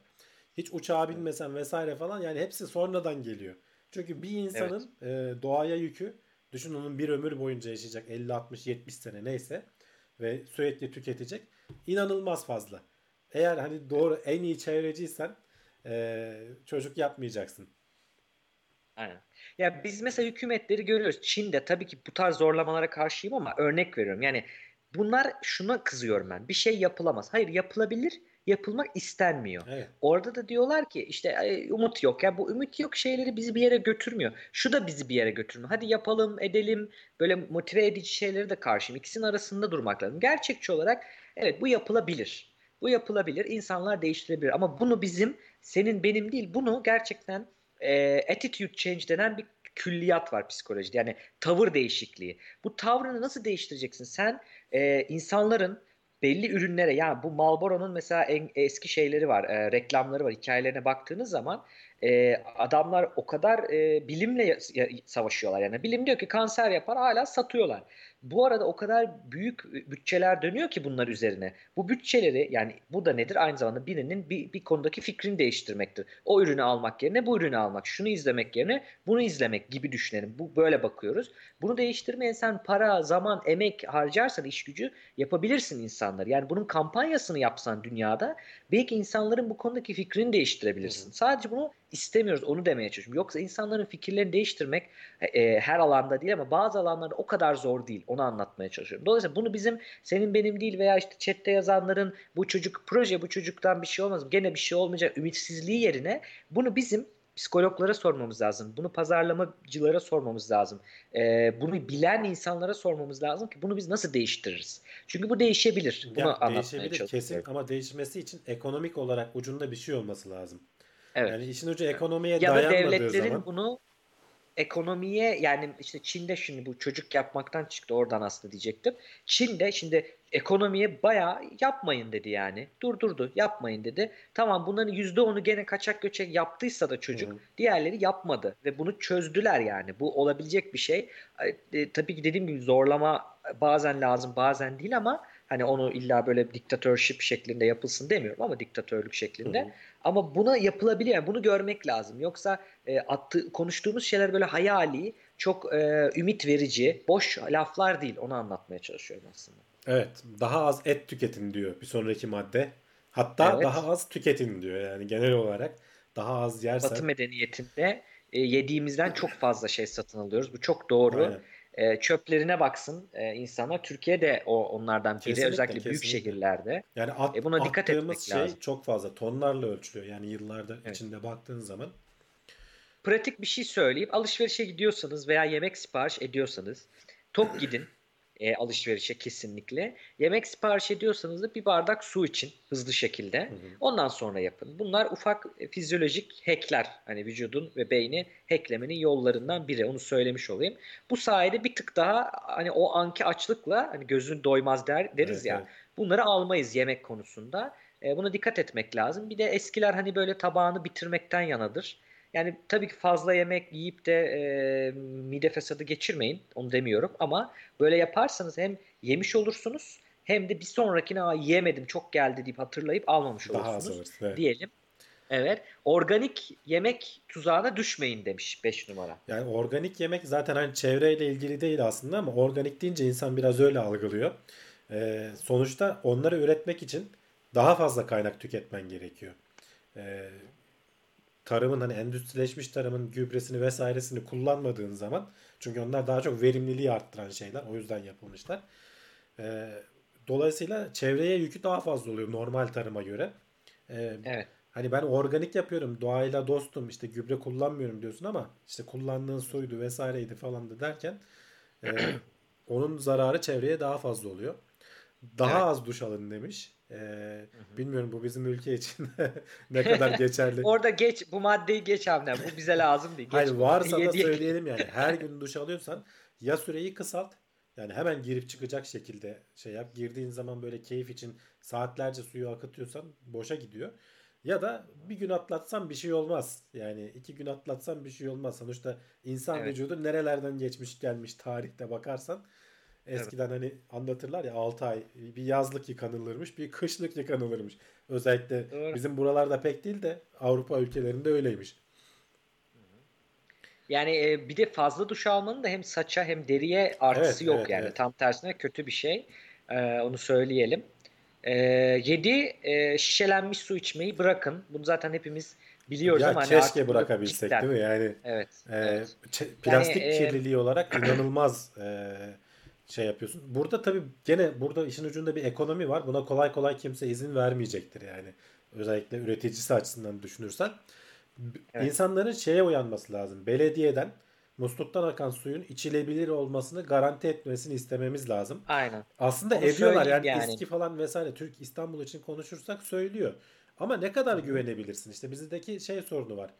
Hiç uçağa binmesen vesaire falan yani hepsi sonradan geliyor. Çünkü bir insanın evet. e, doğaya yükü düşün onun bir ömür boyunca yaşayacak 50 60 70 sene neyse ve sürekli tüketecek inanılmaz fazla. Eğer hani doğru en iyi çevreciysen e, çocuk yapmayacaksın. Aynen. Ya biz mesela hükümetleri görüyoruz. Çin'de tabii ki bu tarz zorlamalara karşıyım ama örnek veriyorum. Yani bunlar şuna kızıyorum ben. Bir şey yapılamaz. Hayır yapılabilir. Yapılmak istenmiyor. Evet. Orada da diyorlar ki işte umut yok. Ya bu ümit yok şeyleri bizi bir yere götürmüyor. Şu da bizi bir yere götürmüyor. Hadi yapalım, edelim. Böyle motive edici şeyleri de karşıyım. İkisinin arasında durmak lazım. Gerçekçi olarak evet bu yapılabilir. Bu yapılabilir. İnsanlar değiştirebilir. Ama bunu bizim senin benim değil. Bunu gerçekten e, attitude change denen bir külliyat var psikolojide. Yani tavır değişikliği. Bu tavrını nasıl değiştireceksin? Sen e, insanların belli ürünlere yani bu Marlboro'nun mesela en eski şeyleri var, e, reklamları var. Hikayelerine baktığınız zaman e, adamlar o kadar e, bilimle savaşıyorlar. Yani bilim diyor ki kanser yapar hala satıyorlar. Bu arada o kadar büyük bütçeler dönüyor ki bunlar üzerine. Bu bütçeleri yani bu da nedir? Aynı zamanda birinin bir, bir konudaki fikrini değiştirmektir. O ürünü almak yerine bu ürünü almak, şunu izlemek yerine bunu izlemek gibi düşünelim. Bu böyle bakıyoruz. Bunu değiştirmeye sen para, zaman, emek harcarsan iş gücü yapabilirsin insanlar. Yani bunun kampanyasını yapsan dünyada belki insanların bu konudaki fikrini değiştirebilirsin. Sadece bunu istemiyoruz onu demeye çalışıyorum. Yoksa insanların fikirlerini değiştirmek e, e, her alanda değil ama bazı alanlarda o kadar zor değil. Onu anlatmaya çalışıyorum. Dolayısıyla bunu bizim senin benim değil veya işte chatte yazanların bu çocuk proje bu çocuktan bir şey olmaz. Gene bir şey olmayacak ümitsizliği yerine bunu bizim psikologlara sormamız lazım. Bunu pazarlamacılara sormamız lazım. Ee, bunu bilen insanlara sormamız lazım ki bunu biz nasıl değiştiririz? Çünkü bu değişebilir. Bunu ya, değişebilir kesin ama değişmesi için ekonomik olarak ucunda bir şey olması lazım. Evet. Yani işin ucu ekonomiye ya dayanmadığı zaman. Ya da devletlerin bunu ekonomiye yani işte Çin'de şimdi bu çocuk yapmaktan çıktı oradan aslında diyecektim. Çin'de şimdi ekonomiye bayağı yapmayın dedi yani. Durdurdu yapmayın dedi. Tamam bunların %10'u gene kaçak göçek yaptıysa da çocuk Hı. diğerleri yapmadı. Ve bunu çözdüler yani. Bu olabilecek bir şey. E, tabii ki dediğim gibi zorlama bazen lazım bazen değil ama Hani onu illa böyle diktatörship şeklinde yapılsın demiyorum ama diktatörlük şeklinde. Hı hı. Ama buna yapılabiliyor. Yani bunu görmek lazım. Yoksa e, attı, konuştuğumuz şeyler böyle hayali, çok e, ümit verici, boş laflar değil. Onu anlatmaya çalışıyorum aslında. Evet. Daha az et tüketin diyor bir sonraki madde. Hatta evet. daha az tüketin diyor yani genel olarak daha az yersen. Batı medeniyetinde e, yediğimizden çok fazla şey satın alıyoruz. Bu çok doğru. E, çöplerine baksın e, insanlar. Türkiye'de o onlardan biri kesinlikle, özellikle kesinlikle. büyük şehirlerde. Yani at, e, buna dikkat etmek şey lazım. çok fazla tonlarla ölçülüyor. Yani yıllarda evet. içinde baktığın zaman. Pratik bir şey söyleyeyim. Alışverişe gidiyorsanız veya yemek sipariş ediyorsanız tok gidin e, alışverişe kesinlikle. Yemek sipariş ediyorsanız da bir bardak su için hızlı şekilde. Hı hı. Ondan sonra yapın. Bunlar ufak e, fizyolojik hackler. Hani vücudun ve beyni hacklemenin yollarından biri. Onu söylemiş olayım. Bu sayede bir tık daha hani o anki açlıkla hani gözün doymaz der, deriz evet, ya. Evet. Bunları almayız yemek konusunda. E, buna dikkat etmek lazım. Bir de eskiler hani böyle tabağını bitirmekten yanadır. Yani tabii ki fazla yemek yiyip de e, mide fesadı geçirmeyin. Onu demiyorum ama böyle yaparsanız hem yemiş olursunuz hem de bir sonrakine Aa, yiyemedim çok geldi deyip hatırlayıp almamış Daha olursunuz evet. diyelim. Evet. Organik yemek tuzağına düşmeyin demiş 5 numara. Yani organik yemek zaten hani çevreyle ilgili değil aslında ama organik deyince insan biraz öyle algılıyor. Ee, sonuçta onları üretmek için daha fazla kaynak tüketmen gerekiyor. Ee, tarımın hani endüstrileşmiş tarımın gübresini vesairesini kullanmadığın zaman çünkü onlar daha çok verimliliği arttıran şeyler. O yüzden yapılmışlar. E, dolayısıyla çevreye yükü daha fazla oluyor normal tarıma göre. E, evet. Hani ben organik yapıyorum, doğayla dostum, işte gübre kullanmıyorum diyorsun ama işte kullandığın suydu vesaireydi falan da derken e, onun zararı çevreye daha fazla oluyor. Daha evet. az duş alın demiş. Ee, bilmiyorum bu bizim ülke için ne kadar geçerli. Orada geç bu maddeyi geç Avnem. Bu bize lazım değil. Geç Hayır varsa da söyleyelim yani. Her gün duş alıyorsan ya süreyi kısalt yani hemen girip çıkacak şekilde şey yap. Girdiğin zaman böyle keyif için saatlerce suyu akıtıyorsan boşa gidiyor. Ya da bir gün atlatsan bir şey olmaz. Yani iki gün atlatsan bir şey olmaz. Sonuçta insan evet. vücudu nerelerden geçmiş gelmiş tarihte bakarsan Eskiden evet. hani anlatırlar ya 6 ay bir yazlık yıkanılırmış bir kışlık yıkanılırmış. Özellikle Doğru. bizim buralarda pek değil de Avrupa ülkelerinde öyleymiş. Yani e, bir de fazla duş almanın da hem saça hem deriye artısı evet, yok evet, yani. Evet. Tam tersine kötü bir şey. Ee, onu söyleyelim. Ee, yedi e, şişelenmiş su içmeyi bırakın. Bunu zaten hepimiz biliyoruz ya ama hani keşke hani bırakabilsek değil mi? Yani evet, e, evet. plastik yani, kirliliği e, olarak inanılmaz e, şey yapıyorsun. Burada tabii gene burada işin ucunda bir ekonomi var. Buna kolay kolay kimse izin vermeyecektir yani. Özellikle üreticisi açısından düşünürsen. Evet. İnsanların şeye uyanması lazım. Belediyeden musluktan akan suyun içilebilir olmasını garanti etmesini istememiz lazım. Aynen. Aslında Onu ediyorlar yani, yani İSKİ falan vesaire Türk İstanbul için konuşursak söylüyor. Ama ne kadar Hı-hı. güvenebilirsin? İşte bizdeki şey sorunu var.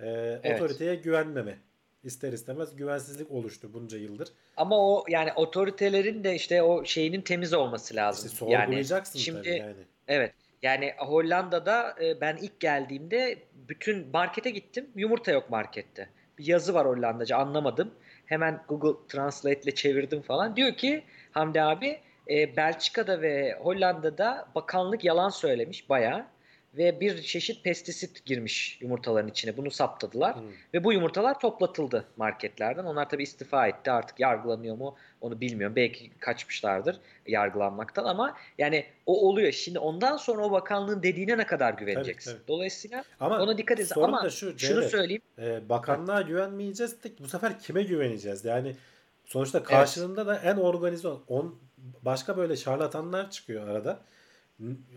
Ee, evet. Otoriteye güvenmeme ister istemez güvensizlik oluştu bunca yıldır. Ama o yani otoritelerin de işte o şeyinin temiz olması lazım. İşte sorgulayacaksın yani, şimdi, tabii yani. Evet. Yani Hollanda'da e, ben ilk geldiğimde bütün markete gittim. Yumurta yok markette. Bir yazı var Hollandaca anlamadım. Hemen Google Translate ile çevirdim falan. Diyor ki Hamdi abi e, Belçika'da ve Hollanda'da bakanlık yalan söylemiş bayağı ve bir çeşit pestisit girmiş yumurtaların içine. Bunu saptadılar hmm. ve bu yumurtalar toplatıldı marketlerden. Onlar tabii istifa etti. Artık yargılanıyor mu onu bilmiyorum. Belki kaçmışlardır yargılanmaktan ama yani o oluyor. Şimdi ondan sonra o bakanlığın dediğine ne kadar güveneceksin? Tabii, tabii. Dolayısıyla ama ona dikkat edin. Ama da şu, şunu söyleyeyim. E, bakanlığa güvenmeyeceğiz. De, bu sefer kime güveneceğiz? Yani sonuçta karşılığında evet. da en organize on başka böyle şarlatanlar çıkıyor arada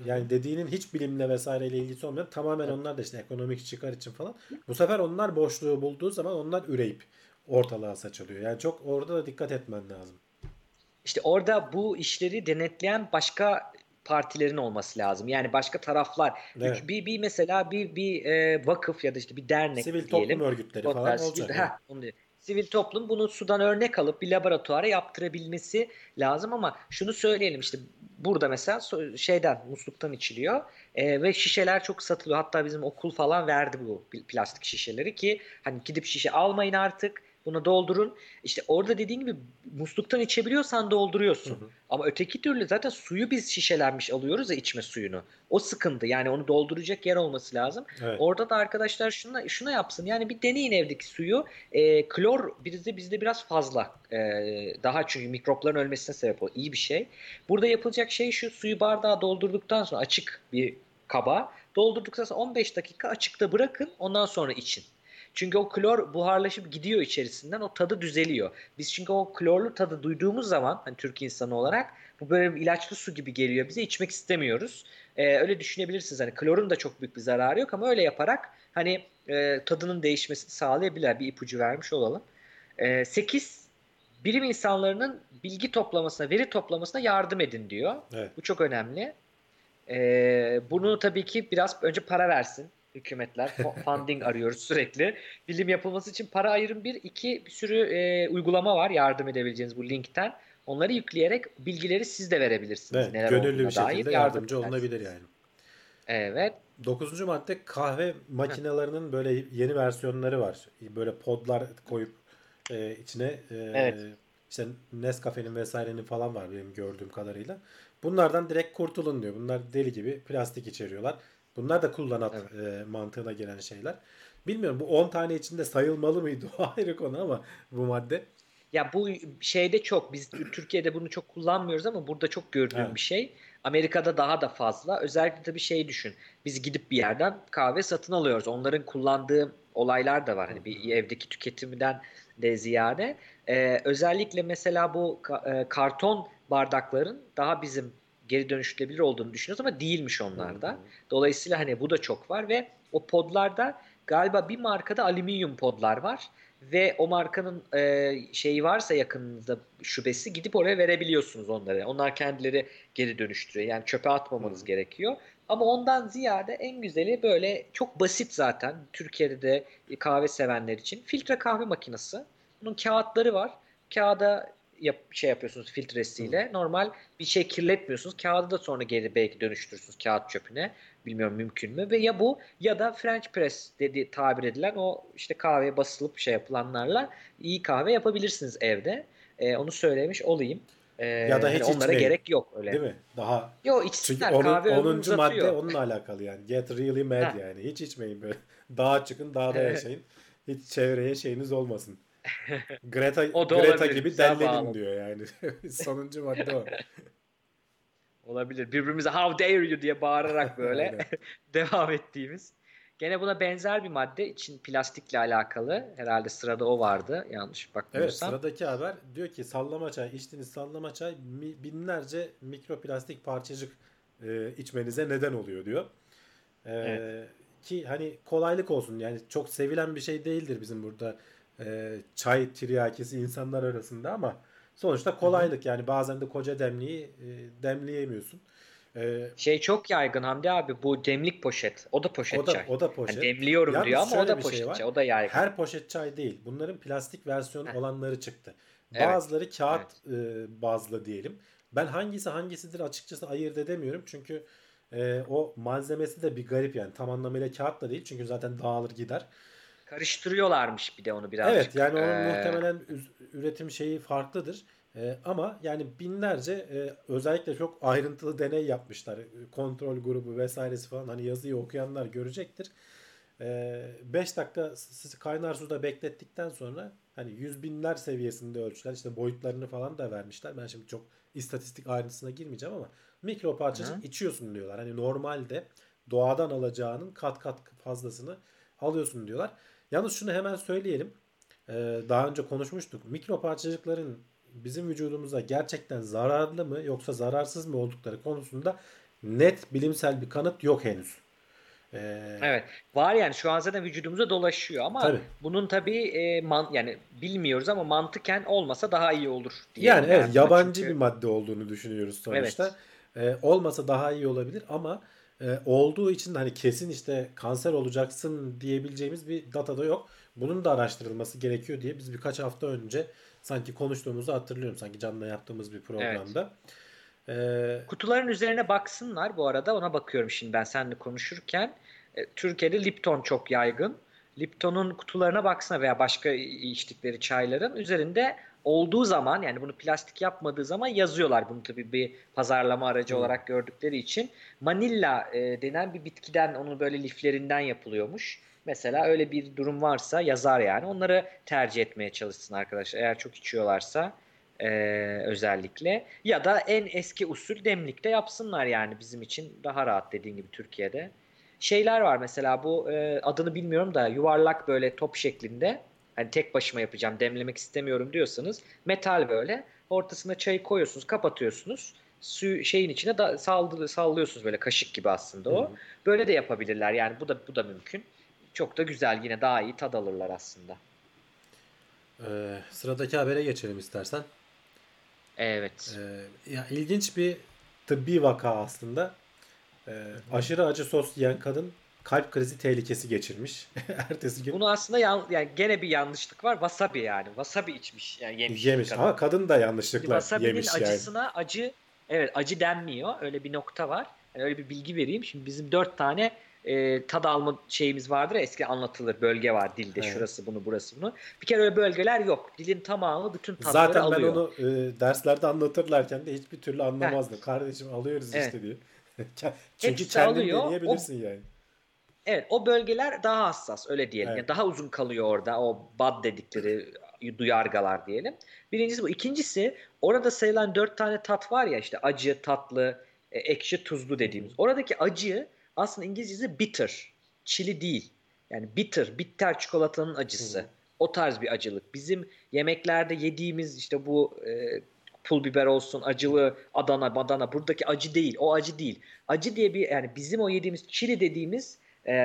yani dediğinin hiç bilimle vesaireyle ilgisi olmayan tamamen onlar da işte ekonomik çıkar için falan. Bu sefer onlar boşluğu bulduğu zaman onlar üreyip ortalığa saçılıyor. Yani çok orada da dikkat etmen lazım. İşte orada bu işleri denetleyen başka partilerin olması lazım. Yani başka taraflar. Evet. Bir, bir mesela bir bir e, vakıf ya da işte bir dernek Sivil diyelim. toplum örgütleri falan olacak. Heh, onu diyor sivil toplum bunu sudan örnek alıp bir laboratuvara yaptırabilmesi lazım. Ama şunu söyleyelim işte burada mesela şeyden musluktan içiliyor. E, ve şişeler çok satılıyor. Hatta bizim okul falan verdi bu plastik şişeleri ki hani gidip şişe almayın artık bunu doldurun. İşte orada dediğin gibi musluktan içebiliyorsan dolduruyorsun. Hı hı. Ama öteki türlü zaten suyu biz şişelenmiş alıyoruz ya içme suyunu. O sıkıntı. Yani onu dolduracak yer olması lazım. Evet. Orada da arkadaşlar şuna şuna yapsın. Yani bir deneyin evdeki suyu. E, klor bizde bizde biraz fazla. E, daha çünkü mikropların ölmesine sebep o. İyi bir şey. Burada yapılacak şey şu suyu bardağa doldurduktan sonra açık bir kaba. Doldurduktan sonra 15 dakika açıkta bırakın ondan sonra için. Çünkü o klor buharlaşıp gidiyor içerisinden o tadı düzeliyor. Biz çünkü o klorlu tadı duyduğumuz zaman hani Türk insanı olarak bu böyle ilaçlı su gibi geliyor bize içmek istemiyoruz. Ee, öyle düşünebilirsiniz hani klorun da çok büyük bir zararı yok ama öyle yaparak hani e, tadının değişmesini sağlayabilir bir ipucu vermiş olalım. E, 8 bilim insanlarının bilgi toplamasına, veri toplamasına yardım edin diyor. Evet. Bu çok önemli. E, bunu tabii ki biraz önce para versin hükümetler. Funding arıyoruz sürekli. Bilim yapılması için para ayırın bir. iki bir sürü e, uygulama var yardım edebileceğiniz bu linkten. Onları yükleyerek bilgileri siz de verebilirsiniz. Evet, Neler gönüllü bir şekilde yardımcı olunabilir yani. Evet. Dokuzuncu madde kahve makinelerinin böyle yeni versiyonları var. Böyle podlar koyup e, içine e, evet. işte Nescafe'nin vesairenin falan var benim gördüğüm kadarıyla. Bunlardan direkt kurtulun diyor. Bunlar deli gibi plastik içeriyorlar. Bunlar da kullanat evet. e, mantığına gelen şeyler. Bilmiyorum bu 10 tane içinde sayılmalı mıydı o ayrı konu ama bu madde. Ya bu şeyde çok biz Türkiye'de bunu çok kullanmıyoruz ama burada çok gördüğüm evet. bir şey. Amerika'da daha da fazla. Özellikle tabii şey düşün. Biz gidip bir yerden kahve satın alıyoruz. Onların kullandığı olaylar da var. Hani bir evdeki tüketiminden de ziyade. Ee, özellikle mesela bu e, karton bardakların daha bizim geri dönüştürülebilir olduğunu düşünüyoruz ama değilmiş onlarda. Dolayısıyla hani bu da çok var ve o podlarda galiba bir markada alüminyum podlar var ve o markanın e, şeyi varsa yakınınızda şubesi gidip oraya verebiliyorsunuz onları. Onlar kendileri geri dönüştürüyor. Yani çöpe atmamanız hmm. gerekiyor. Ama ondan ziyade en güzeli böyle çok basit zaten Türkiye'de de kahve sevenler için filtre kahve makinesi. Bunun kağıtları var. Kağıda yap, şey yapıyorsunuz filtresiyle. Hmm. Normal bir şey kirletmiyorsunuz. Kağıdı da sonra geri belki dönüştürürsünüz kağıt çöpüne. Bilmiyorum mümkün mü. Ve ya bu ya da French press dedi tabir edilen o işte kahve basılıp şey yapılanlarla iyi kahve yapabilirsiniz evde. Ee, onu söylemiş olayım. Ee, ya da hiç yani onlara gerek yok öyle. Değil mi? Daha Yo içsinler Çünkü onun, kahve 10. madde onunla alakalı yani. Get really mad ha. yani. Hiç içmeyin böyle. Dağa çıkın, dağda yaşayın. Hiç çevreye şeyiniz olmasın. Greta, o da Greta gibi dellenin diyor yani. Sonuncu madde o. Olabilir. Birbirimize how dare you diye bağırarak böyle devam ettiğimiz. Gene buna benzer bir madde için plastikle alakalı. Herhalde sırada o vardı. Yanlış bakmıyorsam. Evet sıradaki haber diyor ki sallama çay içtiğiniz sallama çay binlerce mikroplastik parçacık e, içmenize neden oluyor diyor. E, evet. Ki hani kolaylık olsun yani çok sevilen bir şey değildir bizim burada e, çay tiryakisi insanlar arasında ama sonuçta kolaylık yani bazen de koca demliği e, demleyemiyorsun. E, şey çok yaygın Hamdi abi bu demlik poşet. O da poşet o da, çay. O da poşet. Yani demliyorum Yalnız diyor ama o da poşet şey var. çay. O da yaygın. Her poşet çay değil. Bunların plastik versiyon Heh. olanları çıktı. Bazıları evet. kağıt evet. E, bazlı diyelim. Ben hangisi hangisidir açıkçası ayırt edemiyorum. Çünkü e, o malzemesi de bir garip yani. Tam anlamıyla kağıt da değil. Çünkü zaten dağılır gider. Karıştırıyorlarmış bir de onu birazcık. Evet yani onun ee... muhtemelen üretim şeyi farklıdır. Ee, ama yani binlerce e, özellikle çok ayrıntılı deney yapmışlar. Kontrol grubu vesairesi falan hani yazıyı okuyanlar görecektir. 5 ee, dakika kaynar suda beklettikten sonra hani yüz binler seviyesinde ölçüler işte boyutlarını falan da vermişler. Ben şimdi çok istatistik ayrıntısına girmeyeceğim ama mikro parçacık Hı. içiyorsun diyorlar. Hani normalde doğadan alacağının kat kat fazlasını alıyorsun diyorlar. Yalnız şunu hemen söyleyelim. Ee, daha önce konuşmuştuk. Mikro parçacıkların bizim vücudumuza gerçekten zararlı mı yoksa zararsız mı oldukları konusunda net bilimsel bir kanıt yok henüz. Ee, evet. Var yani şu an zaten vücudumuza dolaşıyor ama tabii. bunun tabii e, man, yani bilmiyoruz ama mantıken olmasa daha iyi olur diye. Yani evet yabancı çünkü... bir madde olduğunu düşünüyoruz sonuçta. Evet. Ee, olmasa daha iyi olabilir ama e, olduğu için hani kesin işte kanser olacaksın diyebileceğimiz bir data da yok. Bunun da araştırılması gerekiyor diye biz birkaç hafta önce sanki konuştuğumuzu hatırlıyorum. Sanki canlı yaptığımız bir programda. Evet. Ee, Kutuların üzerine baksınlar bu arada. Ona bakıyorum şimdi ben seninle konuşurken. E, Türkiye'de Lipton çok yaygın. Lipton'un kutularına baksana veya başka içtikleri çayların üzerinde olduğu zaman yani bunu plastik yapmadığı zaman yazıyorlar. Bunu tabii bir pazarlama aracı hmm. olarak gördükleri için. Manilla e, denen bir bitkiden onun böyle liflerinden yapılıyormuş. Mesela öyle bir durum varsa yazar yani. Onları tercih etmeye çalışsın arkadaşlar. Eğer çok içiyorlarsa. Ee, özellikle ya da en eski usul demlikte yapsınlar yani bizim için daha rahat dediğin gibi Türkiye'de. Şeyler var mesela bu e, adını bilmiyorum da yuvarlak böyle top şeklinde hani tek başıma yapacağım demlemek istemiyorum diyorsanız metal böyle ortasına çayı koyuyorsunuz kapatıyorsunuz su şeyin içine da saldı, sallıyorsunuz böyle kaşık gibi aslında o. Hı. Böyle de yapabilirler yani bu da bu da mümkün. Çok da güzel yine daha iyi tad alırlar aslında. Ee, sıradaki habere geçelim istersen. Evet. Ee, ya ilginç bir tıbbi vaka aslında. Ee, aşırı acı sos yiyen kadın kalp krizi tehlikesi geçirmiş. Ertesi gün. Bunu aslında yan, yani gene bir yanlışlık var. Wasabi yani. Wasabi içmiş yani yemiş. Yemiş kadın. ama kadın da yanlışlıkla yemiş yani. acısına acı evet acı denmiyor. Öyle bir nokta var. Yani öyle bir bilgi vereyim. Şimdi bizim dört tane e, tad alma şeyimiz vardır. Eski anlatılır bölge var dilde. Evet. Şurası bunu burası bunu. Bir kere öyle bölgeler yok. Dilin tamamı bütün tatları Zaten alıyor. Zaten ben onu e, derslerde anlatırlarken de hiçbir türlü anlamazdım. Kardeşim alıyoruz evet. işte diye. Çünkü Hepsi kendin alıyor. deneyebilirsin o, yani. Evet o bölgeler daha hassas öyle diyelim. Evet. Yani daha uzun kalıyor orada o bad dedikleri duyargalar diyelim. Birincisi bu. İkincisi orada sayılan dört tane tat var ya işte acı, tatlı, e, ekşi, tuzlu dediğimiz. Oradaki acı aslında İngilizcesi bitter. Çili değil. Yani bitter, bitter çikolatanın acısı. Hı. O tarz bir acılık. Bizim yemeklerde yediğimiz işte bu e, pul biber olsun, acılı Adana, Badana buradaki acı değil. O acı değil. Acı diye bir yani bizim o yediğimiz çili dediğimiz e,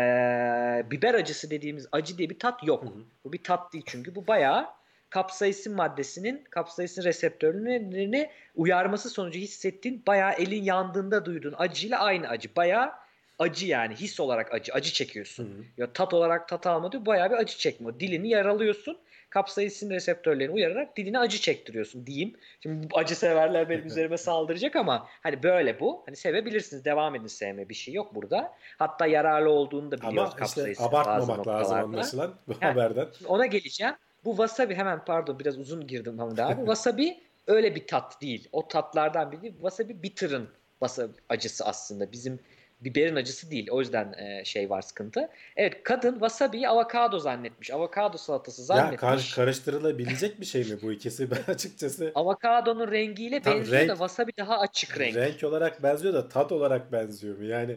biber acısı dediğimiz acı diye bir tat yok. Hı hı. Bu bir tat değil çünkü bu bayağı kapsaisin maddesinin kapsaisin reseptörlerini uyarması sonucu hissettiğin bayağı elin yandığında duyduğun acıyla aynı acı. Bayağı acı yani his olarak acı. Acı çekiyorsun. Hı hı. Ya tat olarak tat almadı bayağı bir acı çekme. Dilini yaralıyorsun. Kapsaisin reseptörlerini uyararak dilini acı çektiriyorsun diyeyim. Şimdi acı severler benim üzerime saldıracak ama hani böyle bu. Hani sevebilirsiniz. Devam edin sevme. Bir şey yok burada. Hatta yararlı olduğunu da biliyoruz ama işte abartmamak lazım anlaşılan bu ha, haberden. Ona geleceğim. Bu wasabi hemen pardon biraz uzun girdim Hamdi abi. wasabi öyle bir tat değil. O tatlardan biri wasabi bitter'ın wasabi acısı aslında. Bizim biberin acısı değil. O yüzden e, şey var sıkıntı. Evet kadın wasabi'yi avokado zannetmiş. Avokado salatası zannetmiş. Ya kar- karıştırılabilecek bir şey mi bu ikisi? Ben açıkçası... Avokadonun rengiyle Tam benziyor renk, da wasabi daha açık renk. Renk olarak benziyor da tat olarak benziyor mu? Yani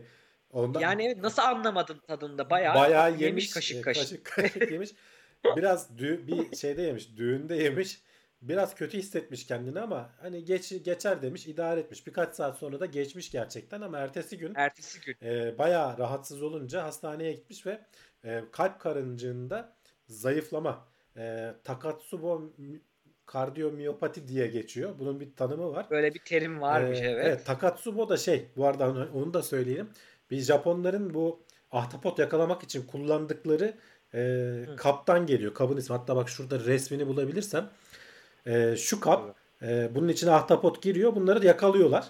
ondan... Yani nasıl anlamadın tadında? Bayağı, Bayağı yemiş, yemiş kaşık e, kaşık. Kaşık kaşık yemiş. Biraz dü- bir şeyde yemiş. Düğünde yemiş biraz kötü hissetmiş kendini ama hani geç geçer demiş idare etmiş. Birkaç saat sonra da geçmiş gerçekten ama ertesi gün ertesi gün e, bayağı rahatsız olunca hastaneye gitmiş ve e, kalp karıncığında zayıflama e, Takatsubo kardiyomiyopati diye geçiyor. Bunun bir tanımı var. Böyle bir terim varmış ee, evet. Evet Takatsubo da şey bu arada onu da söyleyelim. Bir Japonların bu ahtapot yakalamak için kullandıkları e, kaptan geliyor. Kabın ismi. Hatta bak şurada resmini bulabilirsem e, şu kap e, bunun içine ahtapot giriyor. Bunları yakalıyorlar.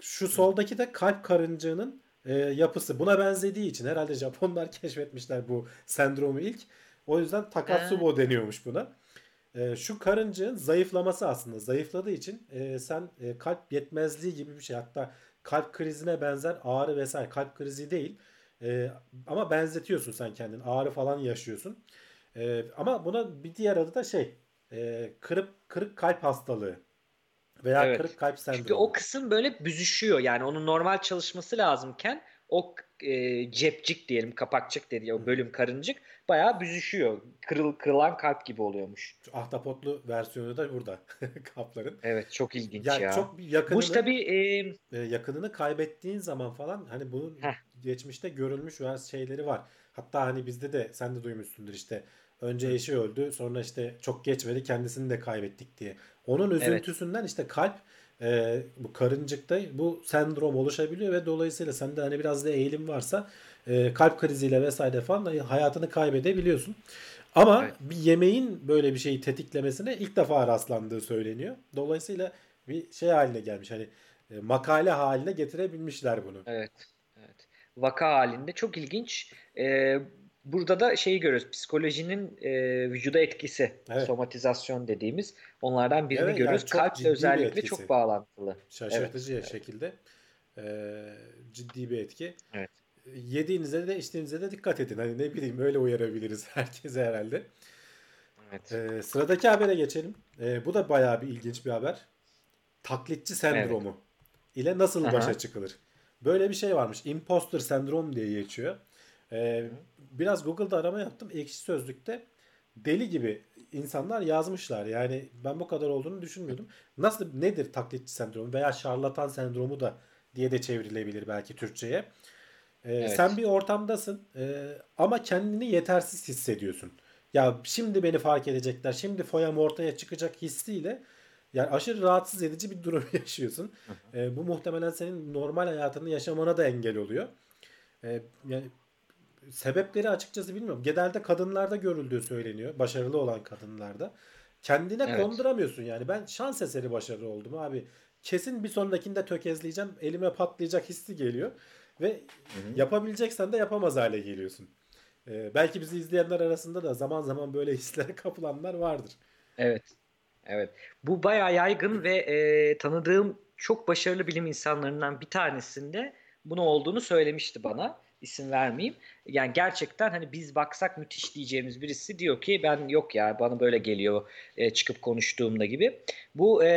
Şu soldaki de kalp karıncığının e, yapısı. Buna benzediği için herhalde Japonlar keşfetmişler bu sendromu ilk. O yüzden Takatsubo ee. deniyormuş buna. E, şu karıncığın zayıflaması aslında. Zayıfladığı için e, sen e, kalp yetmezliği gibi bir şey. Hatta kalp krizine benzer ağrı vesaire. Kalp krizi değil. E, ama benzetiyorsun sen kendin. Ağrı falan yaşıyorsun. E, ama buna bir diğer adı da şey e, kırık kırık kalp hastalığı veya evet. kırık kalp sendromu. Çünkü o kısım böyle büzüşüyor. Yani onun normal çalışması lazımken o e, cepcik diyelim kapakçık dedi o bölüm karıncık bayağı büzüşüyor. Kırıl, kırılan kalp gibi oluyormuş. Şu ahtapotlu versiyonu da burada kapların. Evet çok ilginç yani ya. Çok yakınını, Bu tabii e... yakınını kaybettiğin zaman falan hani bunun Heh. geçmişte görülmüş şeyleri var. Hatta hani bizde de sen de duymuşsundur işte Önce eşi öldü sonra işte çok geçmedi kendisini de kaybettik diye. Onun üzüntüsünden evet. işte kalp e, bu karıncıkta bu sendrom oluşabiliyor ve dolayısıyla sende hani biraz da eğilim varsa e, kalp kriziyle vesaire falan hayatını kaybedebiliyorsun. Ama evet. bir yemeğin böyle bir şeyi tetiklemesine ilk defa rastlandığı söyleniyor. Dolayısıyla bir şey haline gelmiş. Hani e, makale haline getirebilmişler bunu. Evet. Evet. Vaka halinde çok ilginç. Ee, Burada da şeyi görüyoruz. Psikolojinin e, vücuda etkisi. Evet. Somatizasyon dediğimiz. Onlardan birini evet, görüyoruz. Yani Kalple özellikle çok bağlantılı. Şaşırtıcı evet. şekilde e, ciddi bir etki. Evet. Yediğinizde de içtiğinizde de dikkat edin. Hani ne bileyim öyle uyarabiliriz herkese herhalde. Evet. Ee, sıradaki habere geçelim. Ee, bu da bayağı bir ilginç bir haber. Taklitçi sendromu evet. ile nasıl Aha. başa çıkılır? Böyle bir şey varmış. Imposter sendrom diye geçiyor. Ee, biraz Google'da arama yaptım. Ekşi Sözlük'te deli gibi insanlar yazmışlar. Yani ben bu kadar olduğunu düşünmüyordum. Nasıl nedir taklitçi sendromu veya şarlatan sendromu da diye de çevrilebilir belki Türkçe'ye. Ee, evet. Sen bir ortamdasın e, ama kendini yetersiz hissediyorsun. Ya şimdi beni fark edecekler, şimdi foyam ortaya çıkacak hissiyle yani aşırı rahatsız edici bir durum yaşıyorsun. e, bu muhtemelen senin normal hayatını yaşamana da engel oluyor. E, yani sebepleri açıkçası bilmiyorum. Genelde kadınlarda görüldüğü söyleniyor. Başarılı olan kadınlarda. Kendine evet. konduramıyorsun yani. Ben şans eseri başarılı oldum abi. Kesin bir sonrakinde tökezleyeceğim. Elime patlayacak hissi geliyor. Ve Hı-hı. yapabileceksen de yapamaz hale geliyorsun. Ee, belki bizi izleyenler arasında da zaman zaman böyle hislere kapılanlar vardır. Evet. Evet. Bu bayağı yaygın ve e, tanıdığım çok başarılı bilim insanlarından bir tanesinde bunu olduğunu söylemişti bana. İsim vermeyeyim. Yani gerçekten hani biz baksak müthiş diyeceğimiz birisi diyor ki ben yok ya bana böyle geliyor e, çıkıp konuştuğumda gibi. Bu e,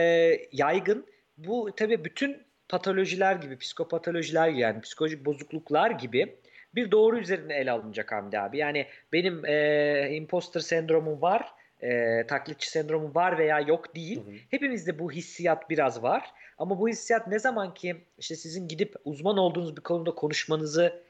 yaygın. Bu tabii bütün patolojiler gibi, psikopatolojiler gibi yani psikolojik bozukluklar gibi bir doğru üzerine ele alınacak Hamdi abi. Yani benim e, imposter sendromum var, e, taklitçi sendromum var veya yok değil. Hı hı. Hepimizde bu hissiyat biraz var. Ama bu hissiyat ne zaman ki işte sizin gidip uzman olduğunuz bir konuda konuşmanızı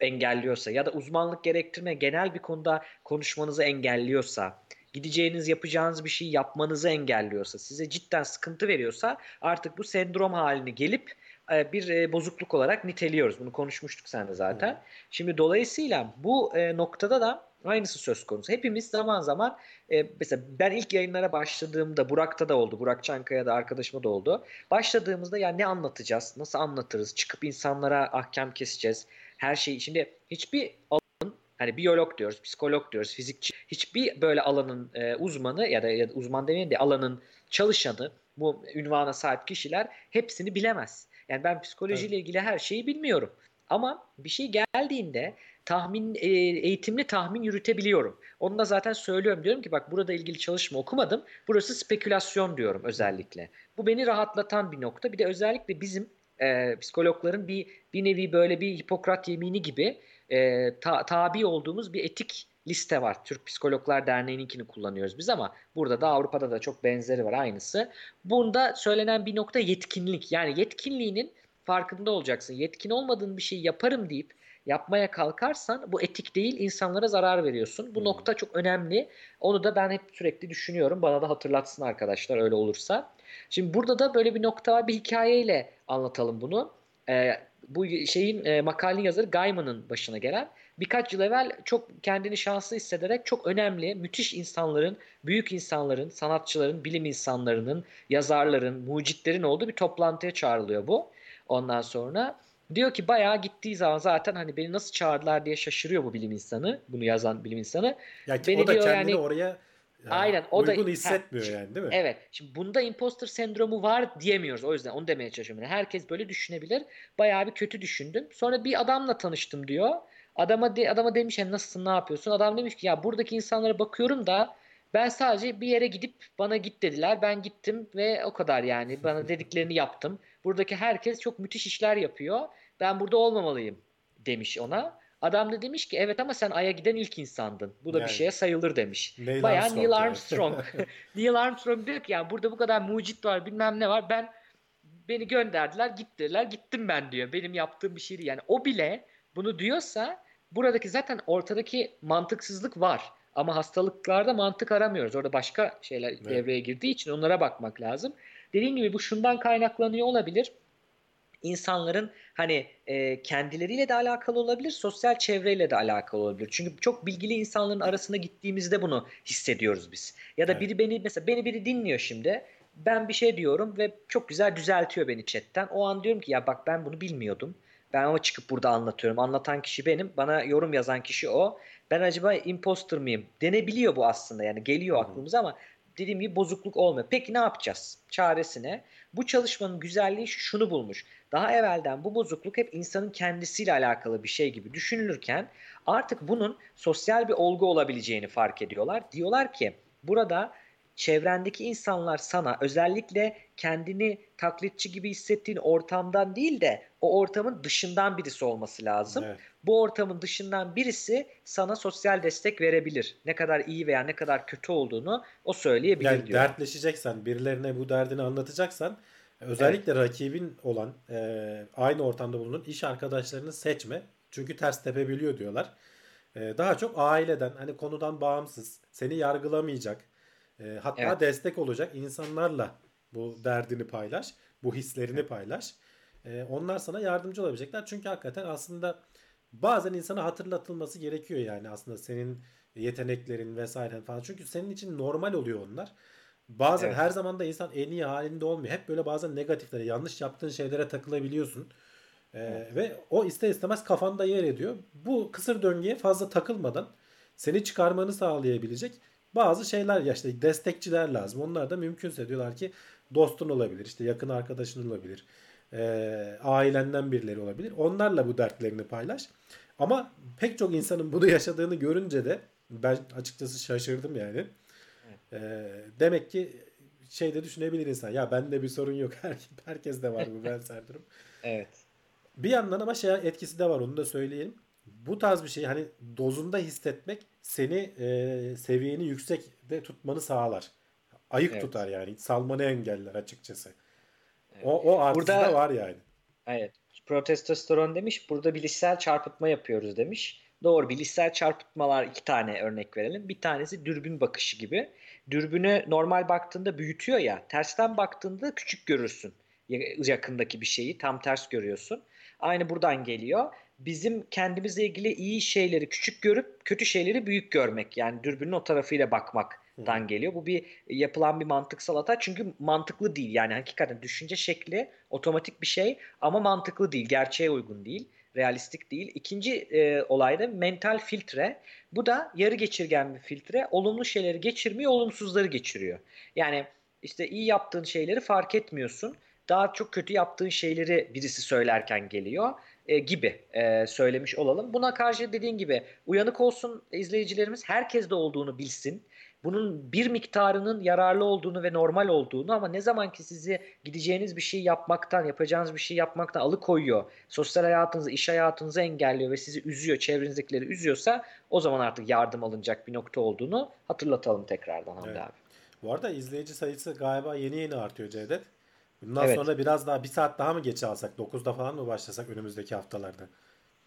engelliyorsa ya da uzmanlık gerektirme genel bir konuda konuşmanızı engelliyorsa gideceğiniz yapacağınız bir şey yapmanızı engelliyorsa size cidden sıkıntı veriyorsa artık bu sendrom halini gelip e, bir e, bozukluk olarak niteliyoruz. Bunu konuşmuştuk sen de zaten. Hmm. Şimdi dolayısıyla bu e, noktada da aynısı söz konusu. Hepimiz zaman zaman mesela ben ilk yayınlara başladığımda Burak'ta da oldu. Burak Çankaya da arkadaşıma da oldu. Başladığımızda ya ne anlatacağız? Nasıl anlatırız? Çıkıp insanlara ahkam keseceğiz. Her şeyi. Şimdi hiçbir Hani biyolog diyoruz, psikolog diyoruz, fizikçi. Hiçbir böyle alanın e, uzmanı ya da, ya da uzman demeyelim de alanın çalışanı, bu ünvana sahip kişiler hepsini bilemez. Yani ben psikolojiyle evet. ilgili her şeyi bilmiyorum. Ama bir şey geldiğinde tahmin e, eğitimli tahmin yürütebiliyorum. Onu da zaten söylüyorum. Diyorum ki bak burada ilgili çalışma okumadım. Burası spekülasyon diyorum özellikle. Bu beni rahatlatan bir nokta. Bir de özellikle bizim e, psikologların bir bir nevi böyle bir Hipokrat yemini gibi e, ta, tabi olduğumuz bir etik liste var. Türk Psikologlar Derneği'ninkini kullanıyoruz biz ama burada da Avrupa'da da çok benzeri var aynısı. Bunda söylenen bir nokta yetkinlik. Yani yetkinliğinin farkında olacaksın. Yetkin olmadığın bir şeyi yaparım deyip yapmaya kalkarsan bu etik değil insanlara zarar veriyorsun. Bu hmm. nokta çok önemli. Onu da ben hep sürekli düşünüyorum. Bana da hatırlatsın arkadaşlar öyle olursa. Şimdi burada da böyle bir nokta. Bir hikayeyle anlatalım bunu. Ee, bu şeyin e, makalenin yazarı Gaiman'ın başına gelen birkaç yıl evvel çok kendini şanslı hissederek çok önemli, müthiş insanların, büyük insanların, sanatçıların, bilim insanlarının, yazarların, mucitlerin olduğu bir toplantıya çağrılıyor bu. Ondan sonra diyor ki bayağı gittiği zaman zaten hani beni nasıl çağırdılar diye şaşırıyor bu bilim insanı, bunu yazan bilim insanı. Yani beni o da diyor kendini yani, oraya Aynen o uygun da hissetmiyor he, yani değil mi? Evet. Şimdi bunda imposter sendromu var diyemiyoruz. O yüzden onu demeye çalışıyorum. Yani herkes böyle düşünebilir. Bayağı bir kötü düşündüm. Sonra bir adamla tanıştım diyor. Adama de, adama demiş yani nasılsın ne yapıyorsun? Adam demiş ki ya buradaki insanlara bakıyorum da ben sadece bir yere gidip bana git dediler. Ben gittim ve o kadar yani. Bana dediklerini yaptım. Buradaki herkes çok müthiş işler yapıyor. Ben burada olmamalıyım demiş ona. Adam da demiş ki evet ama sen Ay'a giden ilk insandın. Bu da yani, bir şeye sayılır demiş. Neil Bayağı Armstrong Neil Armstrong. Neil Armstrong diyor ki yani burada bu kadar mucit var bilmem ne var. Ben beni gönderdiler gittiler gittim ben diyor. Benim yaptığım bir şeydi. Yani o bile bunu diyorsa buradaki zaten ortadaki mantıksızlık var. Ama hastalıklarda mantık aramıyoruz. Orada başka şeyler evet. devreye girdiği için onlara bakmak lazım. Dediğim gibi bu şundan kaynaklanıyor olabilir insanların hani e, kendileriyle de alakalı olabilir, sosyal çevreyle de alakalı olabilir. Çünkü çok bilgili insanların arasında gittiğimizde bunu hissediyoruz biz. Ya da evet. biri beni mesela beni biri dinliyor şimdi. Ben bir şey diyorum ve çok güzel düzeltiyor beni chatten. O an diyorum ki ya bak ben bunu bilmiyordum. Ben ama çıkıp burada anlatıyorum. Anlatan kişi benim. Bana yorum yazan kişi o. Ben acaba imposter mıyım? Denebiliyor bu aslında yani geliyor aklımıza ama dediğim gibi bozukluk olmuyor. Peki ne yapacağız? Çaresine. Bu çalışmanın güzelliği şunu bulmuş. Daha evvelden bu bozukluk hep insanın kendisiyle alakalı bir şey gibi düşünülürken artık bunun sosyal bir olgu olabileceğini fark ediyorlar. Diyorlar ki Burada çevrendeki insanlar sana özellikle kendini taklitçi gibi hissettiğin ortamdan değil de o ortamın dışından birisi olması lazım. Evet. Bu ortamın dışından birisi sana sosyal destek verebilir. Ne kadar iyi veya ne kadar kötü olduğunu o söyleyebilir yani diyor. Dertleşeceksen, birilerine bu derdini anlatacaksan özellikle evet. rakibin olan e, aynı ortamda bulunan iş arkadaşlarını seçme. Çünkü ters tepebiliyor diyorlar. E, daha çok aileden hani konudan bağımsız, seni yargılamayacak, e, hatta evet. destek olacak insanlarla bu derdini paylaş, bu hislerini paylaş. E, onlar sana yardımcı olabilecekler. Çünkü hakikaten aslında bazen insana hatırlatılması gerekiyor yani aslında senin yeteneklerin vesaire falan. Çünkü senin için normal oluyor onlar. Bazen evet. her zaman da insan en iyi halinde olmuyor. Hep böyle bazen negatiflere, yanlış yaptığın şeylere takılabiliyorsun. Ee, evet. Ve o ister istemez kafanda yer ediyor. Bu kısır döngüye fazla takılmadan seni çıkarmanı sağlayabilecek bazı şeyler ya işte destekçiler lazım. Onlar da mümkünse diyorlar ki dostun olabilir, işte yakın arkadaşın olabilir, e, ailenden birileri olabilir. Onlarla bu dertlerini paylaş. Ama pek çok insanın bunu yaşadığını görünce de ben açıkçası şaşırdım yani. E, demek ki şey de düşünebilir insan. Ya bende bir sorun yok. Her, herkes de var bu benzer durum. evet. Bir yandan ama şey etkisi de var onu da söyleyelim. Bu tarz bir şey hani dozunda hissetmek seni e, seviyeni yüksekte tutmanı sağlar. Ayık evet. tutar yani. Salmanı engeller açıkçası. Evet. O, o artısı Burada, da var yani. Evet. Protestosteron demiş. Burada bilişsel çarpıtma yapıyoruz demiş. Doğru bilişsel çarpıtmalar iki tane örnek verelim. Bir tanesi dürbün bakışı gibi. Dürbünü normal baktığında büyütüyor ya. Tersten baktığında küçük görürsün. Yakındaki bir şeyi tam ters görüyorsun. Aynı buradan geliyor bizim kendimizle ilgili iyi şeyleri küçük görüp kötü şeyleri büyük görmek. Yani dürbünün o tarafıyla bakmaktan hmm. geliyor. Bu bir yapılan bir mantıksal hata. Çünkü mantıklı değil. Yani hakikaten düşünce şekli otomatik bir şey ama mantıklı değil. Gerçeğe uygun değil. Realistik değil. İkinci e, olay da mental filtre. Bu da yarı geçirgen bir filtre. Olumlu şeyleri geçirmiyor, olumsuzları geçiriyor. Yani işte iyi yaptığın şeyleri fark etmiyorsun. Daha çok kötü yaptığın şeyleri birisi söylerken geliyor e, gibi e, söylemiş olalım. Buna karşı dediğin gibi uyanık olsun izleyicilerimiz herkes de olduğunu bilsin. Bunun bir miktarının yararlı olduğunu ve normal olduğunu ama ne zaman ki sizi gideceğiniz bir şey yapmaktan, yapacağınız bir şey yapmaktan alıkoyuyor, sosyal hayatınızı, iş hayatınızı engelliyor ve sizi üzüyor, çevrenizdekileri üzüyorsa o zaman artık yardım alınacak bir nokta olduğunu hatırlatalım tekrardan Hamdi evet. abi. Bu arada izleyici sayısı galiba yeni yeni artıyor Cevdet. Bundan evet. sonra biraz daha bir saat daha mı geç alsak? 9'da falan mı başlasak önümüzdeki haftalarda?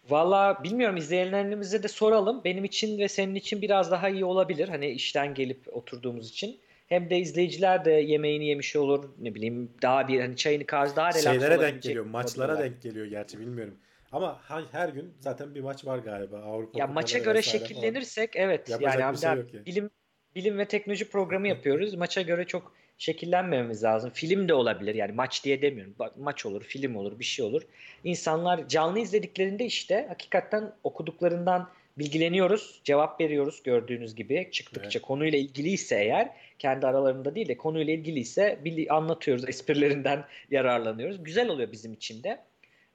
Valla bilmiyorum izleyenlerimize de soralım. Benim için ve senin için biraz daha iyi olabilir. Hani işten gelip oturduğumuz için. Hem de izleyiciler de yemeğini yemiş olur. Ne bileyim daha bir hani çayını kahvesi daha relax Şeylere denk geliyor. Maçlara denk geliyor gerçi bilmiyorum. Ama her gün zaten bir maç var galiba Avrupa Ya maça göre şekillenirsek falan. evet Yapacak yani, şey yani bilim bilim ve teknoloji programı yapıyoruz. Maça göre çok şekillenmememiz lazım. Film de olabilir yani maç diye demiyorum. Maç olur, film olur, bir şey olur. İnsanlar canlı izlediklerinde işte hakikaten okuduklarından bilgileniyoruz, cevap veriyoruz gördüğünüz gibi çıktıkça evet. konuyla ilgiliyse eğer kendi aralarında değil de konuyla ilgiliyse anlatıyoruz, esprilerinden yararlanıyoruz. Güzel oluyor bizim için de.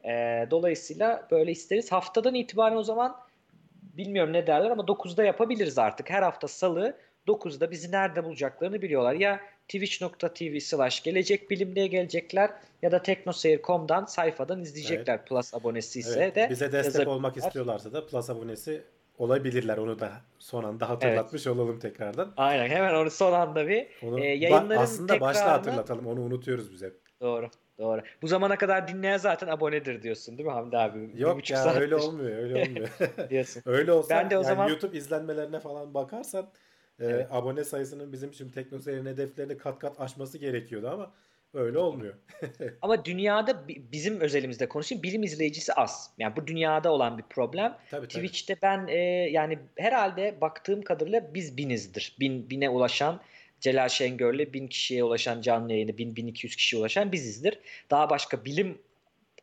Ee, dolayısıyla böyle isteriz. Haftadan itibaren o zaman bilmiyorum ne derler ama 9'da yapabiliriz artık. Her hafta salı 9'da bizi nerede bulacaklarını biliyorlar. Ya twitch.tv slash gelecek bilimliğe gelecekler ya da teknoseyir.com'dan sayfadan izleyecekler evet. Plus abonesi ise evet. de. Bize destek olmak istiyorlarsa da Plus abonesi olabilirler. Onu da son anda hatırlatmış evet. olalım tekrardan. Aynen hemen onu son anda bir onu, e, yayınların Aslında tekrarını... başta hatırlatalım onu unutuyoruz bize. Doğru. Doğru. Bu zamana kadar dinleyen zaten abonedir diyorsun değil mi Hamdi abi? Yok ya saattir. öyle olmuyor. Öyle olmuyor. diyorsun. öyle olsa ben de o yani zaman... YouTube izlenmelerine falan bakarsan evet. abone sayısının bizim şimdi teknoseyir'in hedeflerini kat kat aşması gerekiyordu ama öyle olmuyor. ama dünyada bizim özelimizde konuşayım bilim izleyicisi az. Yani bu dünyada olan bir problem. Tabii, Twitch'te ben e, yani herhalde baktığım kadarıyla biz binizdir. Bin, bine ulaşan Celal Şengör'le bin kişiye ulaşan canlı yayını, 1000-1200 kişiye ulaşan bizizdir. Daha başka bilim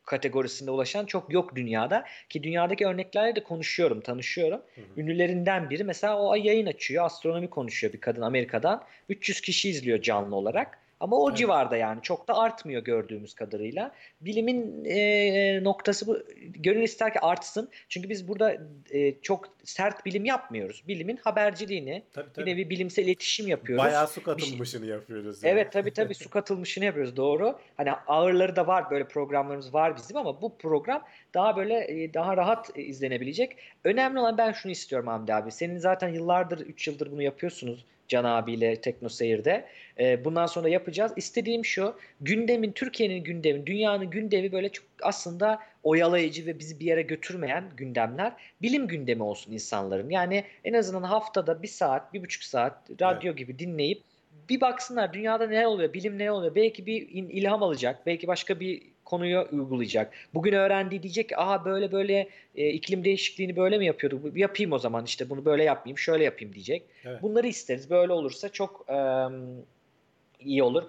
kategorisinde ulaşan çok yok dünyada. Ki dünyadaki örneklerle de konuşuyorum, tanışıyorum. Hı hı. Ünlülerinden biri mesela o yayın açıyor, astronomi konuşuyor bir kadın Amerika'dan. 300 kişi izliyor canlı olarak. Ama o evet. civarda yani çok da artmıyor gördüğümüz kadarıyla. Bilimin e, noktası bu. Gönül ister ki artsın. Çünkü biz burada e, çok sert bilim yapmıyoruz. Bilimin haberciliğini, tabii, tabii. bir nevi bilimsel iletişim yapıyoruz. Bayağı su katılmışını şey... yapıyoruz. Yani. Evet tabii tabii su katılmışını yapıyoruz doğru. Hani ağırları da var böyle programlarımız var bizim ama bu program daha böyle e, daha rahat e, izlenebilecek. Önemli olan ben şunu istiyorum Hamdi abi. Senin zaten yıllardır 3 yıldır bunu yapıyorsunuz Can abiyle Tekno Seyir'de. E, bundan sonra yapacağız. İstediğim şu gündemin, Türkiye'nin gündemi, dünyanın gündemi böyle çok aslında oyalayıcı ve bizi bir yere götürmeyen gündemler bilim gündemi olsun insanların. Yani en azından haftada bir saat, bir buçuk saat radyo evet. gibi dinleyip bir baksınlar dünyada ne oluyor, bilim ne oluyor. Belki bir ilham alacak, belki başka bir konuyu uygulayacak. Bugün öğrendiği diyecek ki aha böyle böyle e, iklim değişikliğini böyle mi yapıyorduk? Yapayım o zaman işte bunu böyle yapmayayım şöyle yapayım diyecek. Evet. Bunları isteriz. Böyle olursa çok e, iyi olur.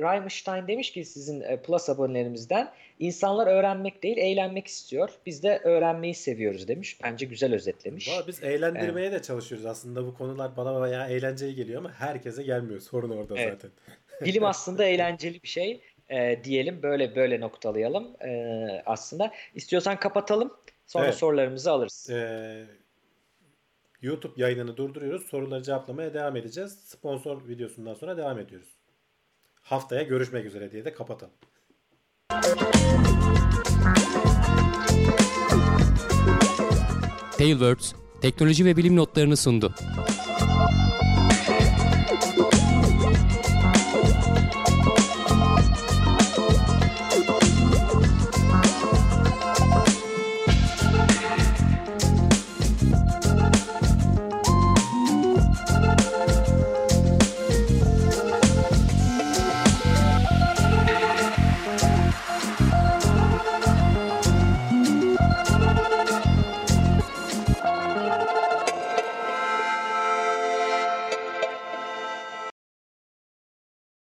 Raimstein demiş ki sizin e, Plus abonelerimizden insanlar öğrenmek değil eğlenmek istiyor. Biz de öğrenmeyi seviyoruz demiş. Bence güzel özetlemiş. Valla biz eğlendirmeye evet. de çalışıyoruz. Aslında bu konular bana bayağı eğlenceli geliyor ama herkese gelmiyor. Sorun orada evet. zaten. Bilim aslında eğlenceli bir şey e, diyelim. Böyle böyle noktalayalım e, aslında. İstiyorsan kapatalım. Sonra evet. sorularımızı alırız. Ee, YouTube yayınını durduruyoruz. Soruları cevaplamaya devam edeceğiz. Sponsor videosundan sonra devam ediyoruz. Haftaya görüşmek üzere diye de kapatalım. Tailwords teknoloji ve bilim notlarını sundu.